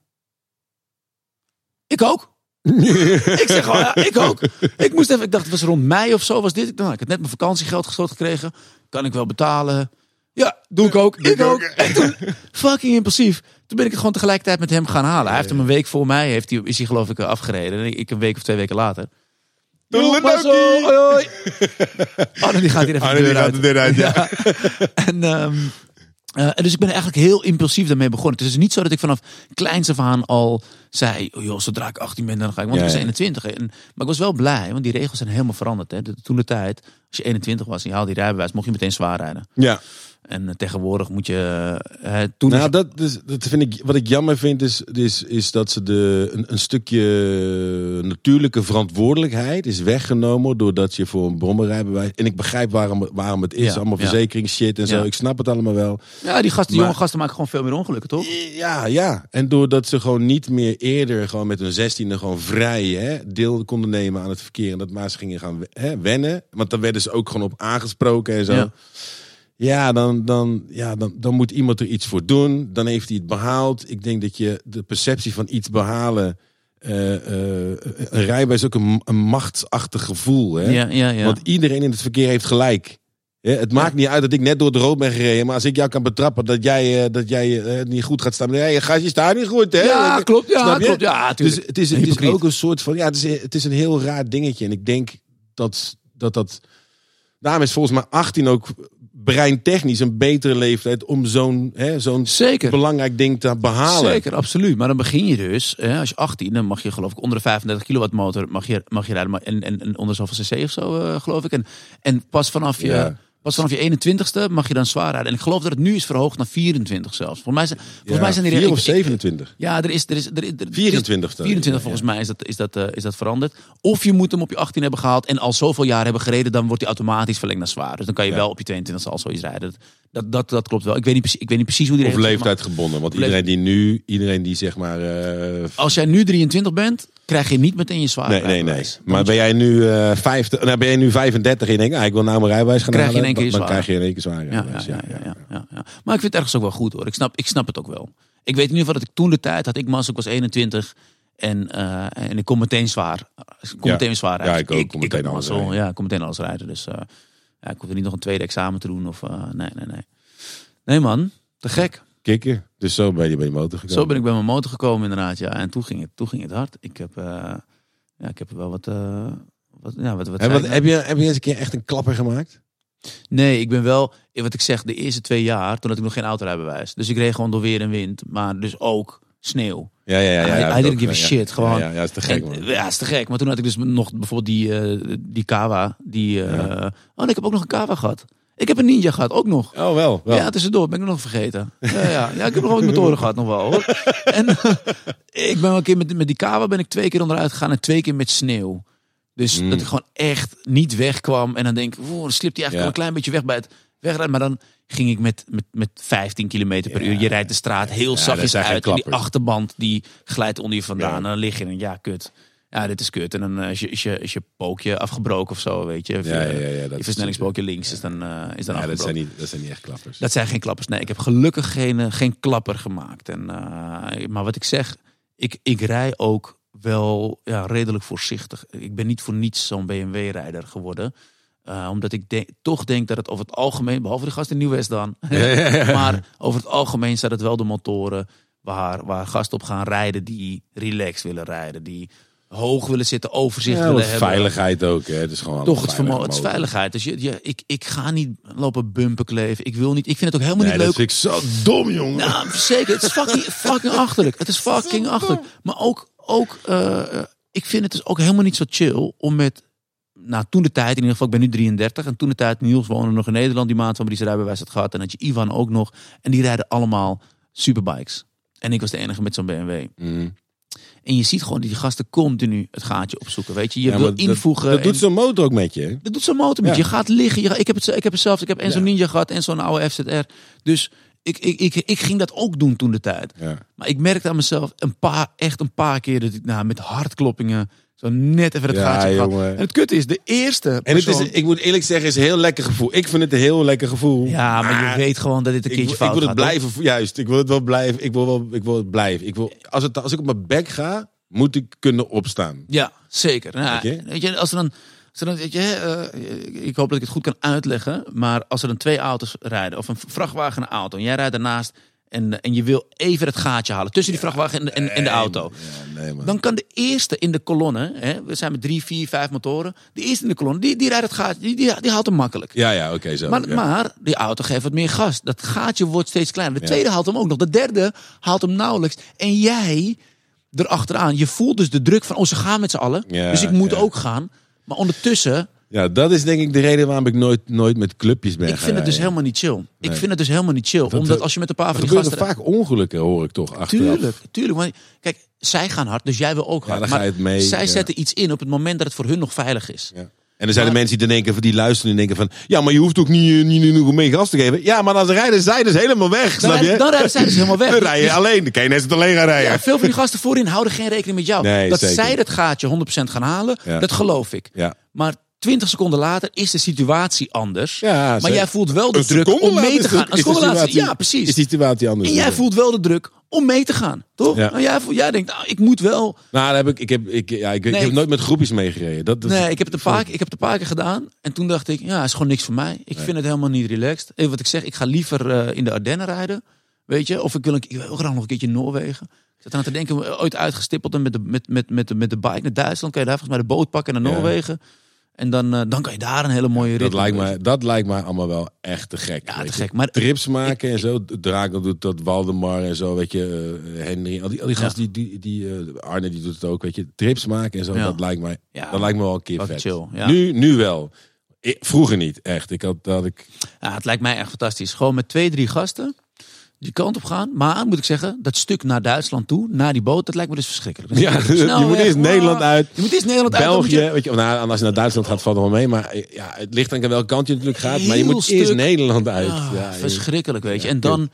Ik ook. <laughs> ik zeg gewoon, ja, ik ook. <laughs> Ik moest even, ik dacht, het was rond mei of zo was dit. Ik, nou, ik had net mijn vakantiegeld gestort gekregen. Kan ik wel betalen? Ja, doe ik ook. Ik ook. En toen, fucking impulsief. Toen ben ik het gewoon tegelijkertijd met hem gaan halen. Hij heeft hem een week voor mij, heeft hij, is hij geloof ik afgereden. En ik een week of twee weken later. Doe maar zo. Hoi, hoi. <laughs> Oh, dan die gaat hier even Arne, de deur uit. de deur uit, ja. En, ehm, eh, dus ik ben eigenlijk heel impulsief daarmee begonnen. Het is dus niet zo dat ik vanaf kleins af aan al zei... Oh joh, zodra ik 18 ben, dan ga ik... Want Ja, ik was ja. 21. hè. En, maar ik was wel blij, want die regels zijn helemaal veranderd. Hè. De- Toen de tijd, als je 21 was en je haalde die rijbewijs... mocht je meteen zwaar rijden. Ja. En eh, tegenwoordig moet je... eh, toen Nou, dat, is, dat vind ik, wat ik jammer vind, is, is, is dat ze de, een, een stukje natuurlijke verantwoordelijkheid is weggenomen doordat je voor een brommerrijbewijs. En ik begrijp waarom, waarom het is, Ja, allemaal ja. verzekeringsshit en zo. Ja. Ik snap het allemaal wel. ja, die, gasten, die jonge gasten maken gewoon veel meer ongelukken, toch? Ja, ja. En doordat ze gewoon niet meer eerder gewoon met hun zestiende gewoon vrij hè, deel konden nemen aan het verkeer. En dat maar ze gingen gaan hè, wennen. Want dan werden ze ook gewoon op aangesproken en zo. Ja. Ja, dan, dan, ja dan, dan moet iemand er iets voor doen. Dan heeft hij het behaald. Ik denk dat je de perceptie van iets behalen. eh, eh, een rijbewijs is ook een, een machtsachtig gevoel. Hè? Ja, ja, ja. Want iedereen in het verkeer heeft gelijk. Het maakt niet uit dat ik net door het rood ben gereden. Maar als ik jou kan betrappen dat jij, eh, dat jij niet goed gaat staan. gast, je staat niet goed. Hè? ja, klopt. Ja, Snap je? klopt. Ja, Dus het is, het is ook een soort van. Ja, het is, het is een heel raar dingetje. En ik denk dat dat. dat daarom is volgens mij 18 ook breintechnisch een betere leeftijd om zo'n zo'n belangrijk ding te behalen. Zeker, absoluut. Maar dan begin je dus, hè, als je 18, dan mag je geloof ik onder de 35 kilowatt motor mag je, mag je rijden. Maar- En, en, en onder zoveel cc of zo, eh, geloof ik. En, en pas vanaf je... Ja. Pas vanaf je 21ste mag je dan zwaar rijden. En ik geloof dat het nu is verhoogd naar 24 zelfs. Volgens mij, zijn- volgens mij zijn die 4 ik- of ik- 27. Ja, er is, er is, er is, er is- 24 dan. 24 volgens mij is dat, is, dat, eh, is dat veranderd. Of je moet hem op je 18 hebben gehaald en al zoveel jaar hebben gereden, dan wordt hij automatisch verlengd naar zwaar. Dus dan kan je wel op je 22 al zoiets rijden. Dat, dat, dat, dat klopt wel. Ik weet niet, precies- ik weet niet precies hoe die Of leeftijd gebonden. Want iedereen die nu, iedereen die zeg maar. eh, Als jij nu 23 bent, krijg je niet meteen je zwaar nee, nee, nee. Maar ben jij nu eh 50, nou, ben jij nu 35 en je denkt, ah, ik wil nou mijn rijbewijs gaan Krijg je in halen, één keer dan, krijg je in één keer zwaar Ja, ja, ja, ja, ja, ja. Maar ik vind het ergens ook wel goed hoor. Ik snap, ik snap het ook wel. Ik weet in ieder geval dat ik toen de tijd had ik mas, ik was 21 en, eh, en ik kon meteen zwaar. Ik Ja. meteen zwaar rijden. Ja, ik ook. Kon meteen had alles rijden. Ja, ik kon meteen alles rijden. Dus ja, ik hoefde niet nog een tweede examen te doen of eh, nee, nee, nee. Nee man, te gek. Kikken. Dus zo ben je bij die motor gekomen. Zo ben ik bij mijn motor gekomen inderdaad. Ja, en toen ging het, toen ging het hard. Ik heb, eh, ja, ik heb wel wat, eh, wat, ja, wat, wat, nou? heb, je, heb je eens een keer echt een klapper gemaakt? Nee, ik ben wel, wat ik zeg, de eerste twee jaar, toen had ik nog geen autorijbewijs. Dus ik reed gewoon door weer en wind, maar dus ook sneeuw. Ja, ja, ja. ja, Hij- didn't give a shit, ja. gewoon. Ja, ja, is te gek, En, man. eh, ja, is te gek. Maar toen had ik dus nog bijvoorbeeld die, eh, die Kawa. Die, eh, Ja. Oh, ik heb ook nog een Kawa gehad. Ik heb een Ninja gehad, ook nog. Oh, wel. wel. Ja, tussendoor ben ik nog vergeten. Ja, ja. ja ik heb nog wat motoren gehad, nog wel hoor. <laughs> En ik ben wel een keer met, met die Kawa ben ik twee keer onderuit gegaan en twee keer met sneeuw. Dus Mm. dat ik gewoon echt niet wegkwam. En dan denk ik, oeh, dan slipt hij eigenlijk Ja. wel een klein beetje weg bij het Maar dan ging ik met, met, met 15 km per Ja. uur. Je rijdt de straat heel zachtjes uit. En die achterband die glijdt onder je vandaan. En dan lig je en ja, kut. Ja, dit is kut. En dan eh, is je, is je, is je pookje afgebroken of zo, weet je. Of Ja, je- versnellingspookje links is dan, eh, is dan Ja, dat, afgebroken. zijn niet, dat zijn niet echt klappers. Dat zijn geen klappers. Nee, ik heb gelukkig geen, eh, geen klapper gemaakt. En, maar wat ik zeg, ik, ik rij ook wel ja, redelijk voorzichtig. Ik ben niet voor niets zo'n BMW-rijder geworden. Eh, omdat ik toch denk dat het over het algemeen, behalve de gast in Nieuw-West dan, <laughs> <laughs> maar over het algemeen zijn het wel de motoren waar, waar gasten op gaan rijden die relaxed willen rijden. Die hoog willen zitten, overzicht Ja, willen hebben. veiligheid ook. Hè. Het is gewoon Toch het vermogen, het is veiligheid. Dus je, je, ik, ik ga niet lopen bumpen kleven. Ik wil niet. Ik vind het ook helemaal Nee, niet dat leuk. vind ik zo dom, jongen. Nou, zeker. Het is fucking, <laughs> fucking achterlijk. Het is fucking achterlijk. Maar ook, ook eh, ik vind het dus ook helemaal niet zo chill om met, nou toen de tijd, in ieder geval, ik ben nu 33. En toen de tijd, Niels woonde nog in Nederland, die maand van die zijn rijbewijs had gehad. En had je Ivan ook nog. En die rijden allemaal superbikes. En ik was de enige met zo'n BMW. Mm. En je ziet gewoon die gasten continu het gaatje opzoeken. Weet je, je Ja, wil dat- invoegen. Dat, en- doet zo'n motor ook met je. dat doet zo'n motor met Ja. je. Je gaat liggen. Je, ik, heb het, ik heb het zelf. Ik heb en zo'n Ja. Ninja gehad en zo'n oude FZR. Dus ik, ik, ik, ik ging dat ook doen toen de tijd. Maar ik merkte aan mezelf een paar, echt een paar keer dat ik nou, met hartkloppingen zo net even het Ja, gaatje gehad. En het kutte is de eerste En het is, ik moet eerlijk zeggen, is een heel lekker gevoel. Ik vind het een heel lekker gevoel. Ja, maar je weet gewoon dat dit een ik, keertje ik fout wil het gaat. blijven, juist. Ik wil het wel blijven. Ik wil, wel, ik wil het blijven. Ik wil, als, het, als ik op mijn bek ga, moet ik kunnen opstaan. Ja, zeker. Nou, weet je, als er dan, weet je, eh, ik hoop dat ik het goed kan uitleggen. Maar als er dan twee auto's rijden, of een vrachtwagen en een auto, en jij rijdt ernaast En, en je wil even het gaatje halen tussen die vrachtwagen en, de- en, en de auto. Ja, nee, man. Dan kan de eerste in de kolonne, hè, we zijn met drie, vier, vijf motoren. De eerste in de kolonne, die, die rijdt het gaatje, die, die, die haalt hem makkelijk. Ja, ja, oké, zo. Maar, ja. maar die auto geeft wat meer gas. Dat gaatje wordt steeds kleiner. De tweede haalt hem ook nog. De derde haalt hem nauwelijks. En jij erachteraan. Je voelt dus de druk van, oh ze gaan met z'n allen. Ja, dus ik moet ook gaan. Maar ondertussen, Ja, dat is denk ik de reden waarom ik nooit, nooit met clubjes ben ik vind het dus helemaal niet chill. Ik vind het dus helemaal niet chill. omdat als je met een paar van die gasten... vaak ongelukken, hoor ik toch, achteraf. Tuurlijk, tuurlijk. Want kijk, zij gaan hard, dus jij wil ook Ja, hard. ga maar je het mee, zij ja. zetten iets in op het moment dat het voor hun nog veilig is. Ja. En er zijn Maar- de mensen die denken, die luisteren en denken van... Ja, maar je hoeft ook niet, eh, niet genoeg mee gas te geven. Ja, maar dan rijden zij dus helemaal weg, Dan snap je? rijden, dan rijden zij dus helemaal weg. <laughs> Dan rij je Dus- alleen. Dan kan je net het alleen gaan rijden. Ja, veel van die gasten voorin houden geen rekening met jou. Nee, dat zeker. zij dat gaatje 100% gaan halen, Ja. dat geloof ik. Ja. Maar 20 seconden later is de situatie anders. Ja, maar jij voelt wel de Een druk om mee te gaan. Een seconde later, situatie- ja, precies. Is die situatie anders. En jij voelt wel de druk om mee te gaan, toch? Ja. Nou, jij, voelt- jij denkt, nou, ik moet wel. Nou, heb ik, ik, heb, ik, ja, ik, heb nooit met groepjes meegereden. Dat, dat, Nee, ik heb, het een paar, keer- ik heb het een paar keer gedaan. En toen dacht ik, ja, is gewoon niks voor mij. Ik vind het helemaal niet relaxed. Even wat ik zeg, ik ga liever eh, in de Ardennen rijden. Weet je? Of ik wil, een, ik wil graag nog een keertje Noorwegen. Ik zat aan te denken, ooit uitgestippeld en met de, met, met, met, de, met de bike naar Duitsland. Kan je daar volgens mij de boot pakken naar Ja. En dan, eh, dan kan je daar een hele mooie rit dat, lijkt mij, dat lijkt mij allemaal wel echt te gek. Ja, te gek. Maar Trips maken en zo. Draken doet dat, Waldemar en zo, weet je. eh, Henry, al die, al die Ja. gasten, die, die, die, eh, Arne die doet het ook, weet je. Trips maken en zo, Ja. dat, lijkt mij, Ja. dat lijkt me wel een keer vet. chill. Nu, nu wel. Ik- vroeger niet, echt. Ik had dat ik... Ja, het lijkt mij echt fantastisch. Gewoon met twee, drie gasten die kant op gaan. Maar moet ik zeggen, dat stuk naar Duitsland toe, naar die boot, dat lijkt me dus verschrikkelijk. Ja, de je <laughs> moet eerst Nederland uit. Je moet eerst Nederland uit. België, je- weet je, nou, als je naar Duitsland gaat, valt het wel mee. Maar ja, het ligt aan welke kant je natuurlijk gaat. maar je moet eerst. Nederland uit. Ah, ja, verschrikkelijk, weet je. En dan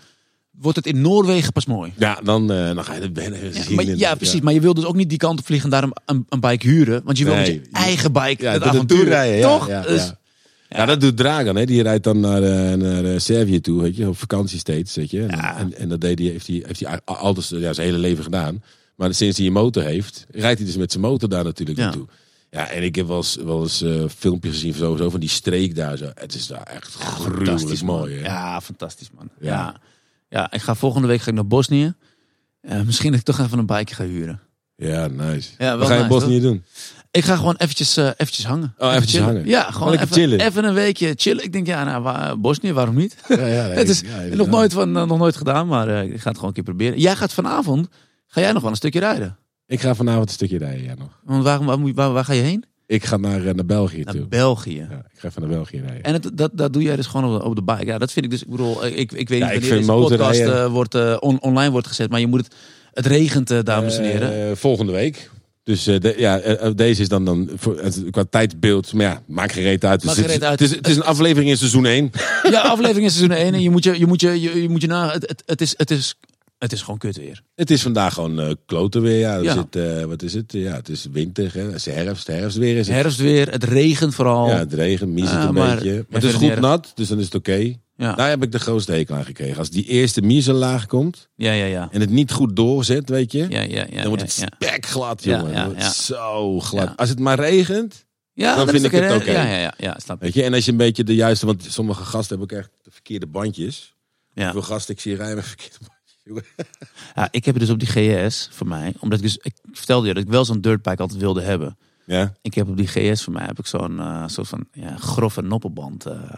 wordt het in Noorwegen pas mooi. ja, dan, eh, dan ga je er binnen Ja, maar, ja, precies. Maar je wil dus ook niet die kant op vliegen en daar een, een, een bike huren. Want je wil Nee. met je eigen bike Ja, het avontuur rijden. Ja, Toch? Ja, Dus- ja. Ja, dat doet Dragan. Hè. Die rijdt dan naar, eh, naar eh, Servië toe, weet je, op vakantie steeds, weet je. En, Ja. en, en dat deed hij, heeft hij, heeft hij altijd ja, zijn hele leven gedaan. Maar sinds hij een motor heeft, rijdt hij dus met zijn motor daar natuurlijk Ja. naartoe. Ja, en ik heb wel eens, wel eens eh, filmpjes gezien van, zo, van die streek daar. Zo. Het is daar echt gruwelijk mooi. Hè? Ja, fantastisch, man. Ja. Ja. Ja. ik ga volgende week ga ik naar Bosnië. Misschien dat ik toch even een bike ga huren. Ja, nice. Ja, Wat ga je in nice, Bosnië doen? Ik ga gewoon eventjes, eh, eventjes hangen. Oh, eventjes chillen. hangen. Ja, gewoon even, chillen. even een weekje chillen. Ik denk, ja, nou, waar- Bosnië, waarom niet? Ja, ja, <laughs> het is ja, nog, nooit van, eh, nog nooit gedaan, maar eh, ik ga het gewoon een keer proberen. Jij gaat vanavond, ga jij nog wel een stukje rijden? Ik ga vanavond een stukje rijden, ja, nog. Want waar, waar, waar, waar ga je heen? Ik ga naar, naar België Naar toe. België. Ja, ik ga even naar België rijden. En het, dat, dat doe jij dus gewoon op de, op de bike. Ja, dat vind ik dus. Ik bedoel, ik, ik weet Ja, niet ik wanneer deze podcast eh, wordt, on- online wordt gezet, maar je moet het. Het regent, dames en heren. Volgende week. Dus eh, de- ja, eh, eh, deze is dan, dan voor, qua tijdbeeld. Maar ja, maak geen reet uit. Dus uit. Het, is, het is een aflevering in seizoen 1. Ja, aflevering is seizoen 1 en je moet je, je, moet je, je, je moet je na. Het, het, het, is, het, is, het is gewoon kut weer. Het is vandaag gewoon kloten weer. Ja, Ja. Zit, wat is het? Ja, het is winter. Hè? Het is herfst. Herfst weer is het. Het regent vooral. Ja, het regent, mies het Ah, een maar- beetje. Maar het is goed nat, dus dan is het oké. Ja. Daar heb ik de grootste hekel aan gekregen. Als die eerste miezellaag komt ja, ja, ja. en het niet goed doorzet, weet je. Ja, ja, ja. dan wordt het ja. spekglad, jongen. ja, ja. zo glad. Als het maar regent, Ja, Dan vind ik het oké. Ja, ja, ja, ja, snap weet je. En als je een beetje de juiste... Want sommige gasten hebben ook echt de verkeerde bandjes. Ja. Veel gasten, ik zie rijden met verkeerde bandjes. jongen. <laughs> ja, ik heb het dus op die GS voor mij, omdat ik dus, ik vertelde je dat ik wel zo'n dirtbike altijd wilde hebben. Ja? Ik heb op die GS voor mij heb ik zo'n eh, soort van ja, grove noppelband eh,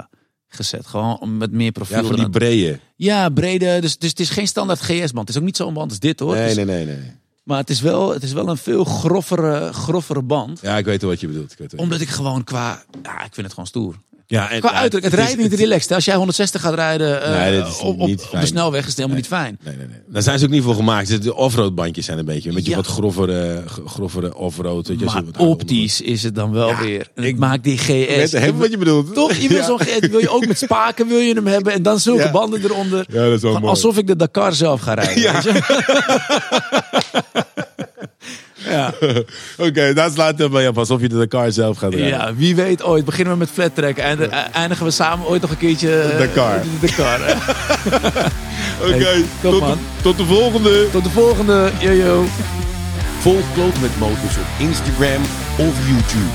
gezet. Gewoon met meer profiel. Ja, van die brede. ja, brede. Dus, dus het is geen standaard GS-band. Het is ook niet zo'n band als dit hoor. Nee, nee, nee, nee. Maar het is, wel, het is wel een veel groffere, groffere band. Ja, ik weet wel wat je bedoelt. Ik weet wel. Omdat ik gewoon qua... Ja, ik vind het gewoon stoer. Ja, en, Qua ja, uiterlijk. Het, is- rijdt niet relaxed. Als jij 160 gaat rijden eh, Nee, op, op, de snelweg is het helemaal niet fijn. Nee, nee, nee. Daar zijn ze ook niet voor gemaakt. De offroad bandjes zijn een beetje. Een beetje Ja. wat grovere, grovere offroad. weet je, Maar wat optisch is het dan wel Ja, weer. Ik maak die GS. Weet wat je bedoelt. Toch? Je wil, zo'n GS, wil je ook met spaken wil je hem hebben. En dan zulke banden eronder. Ja, dat is wel Gewoon mooi. alsof ik de Dakar zelf ga rijden. Ja. <laughs> ja. <laughs> Oké, daar slaat het bij op. Alsof je de Dakar zelf gaat rijden. ja, wie weet ooit. Beginnen we met flat track. En eindigen we samen ooit nog een keertje... eh, Dakar. de Dakar. hè. <laughs> Oké, tot, man. de- tot de volgende. Tot de volgende. Yo, yo. Volg Kloten met Motors op Instagram of YouTube.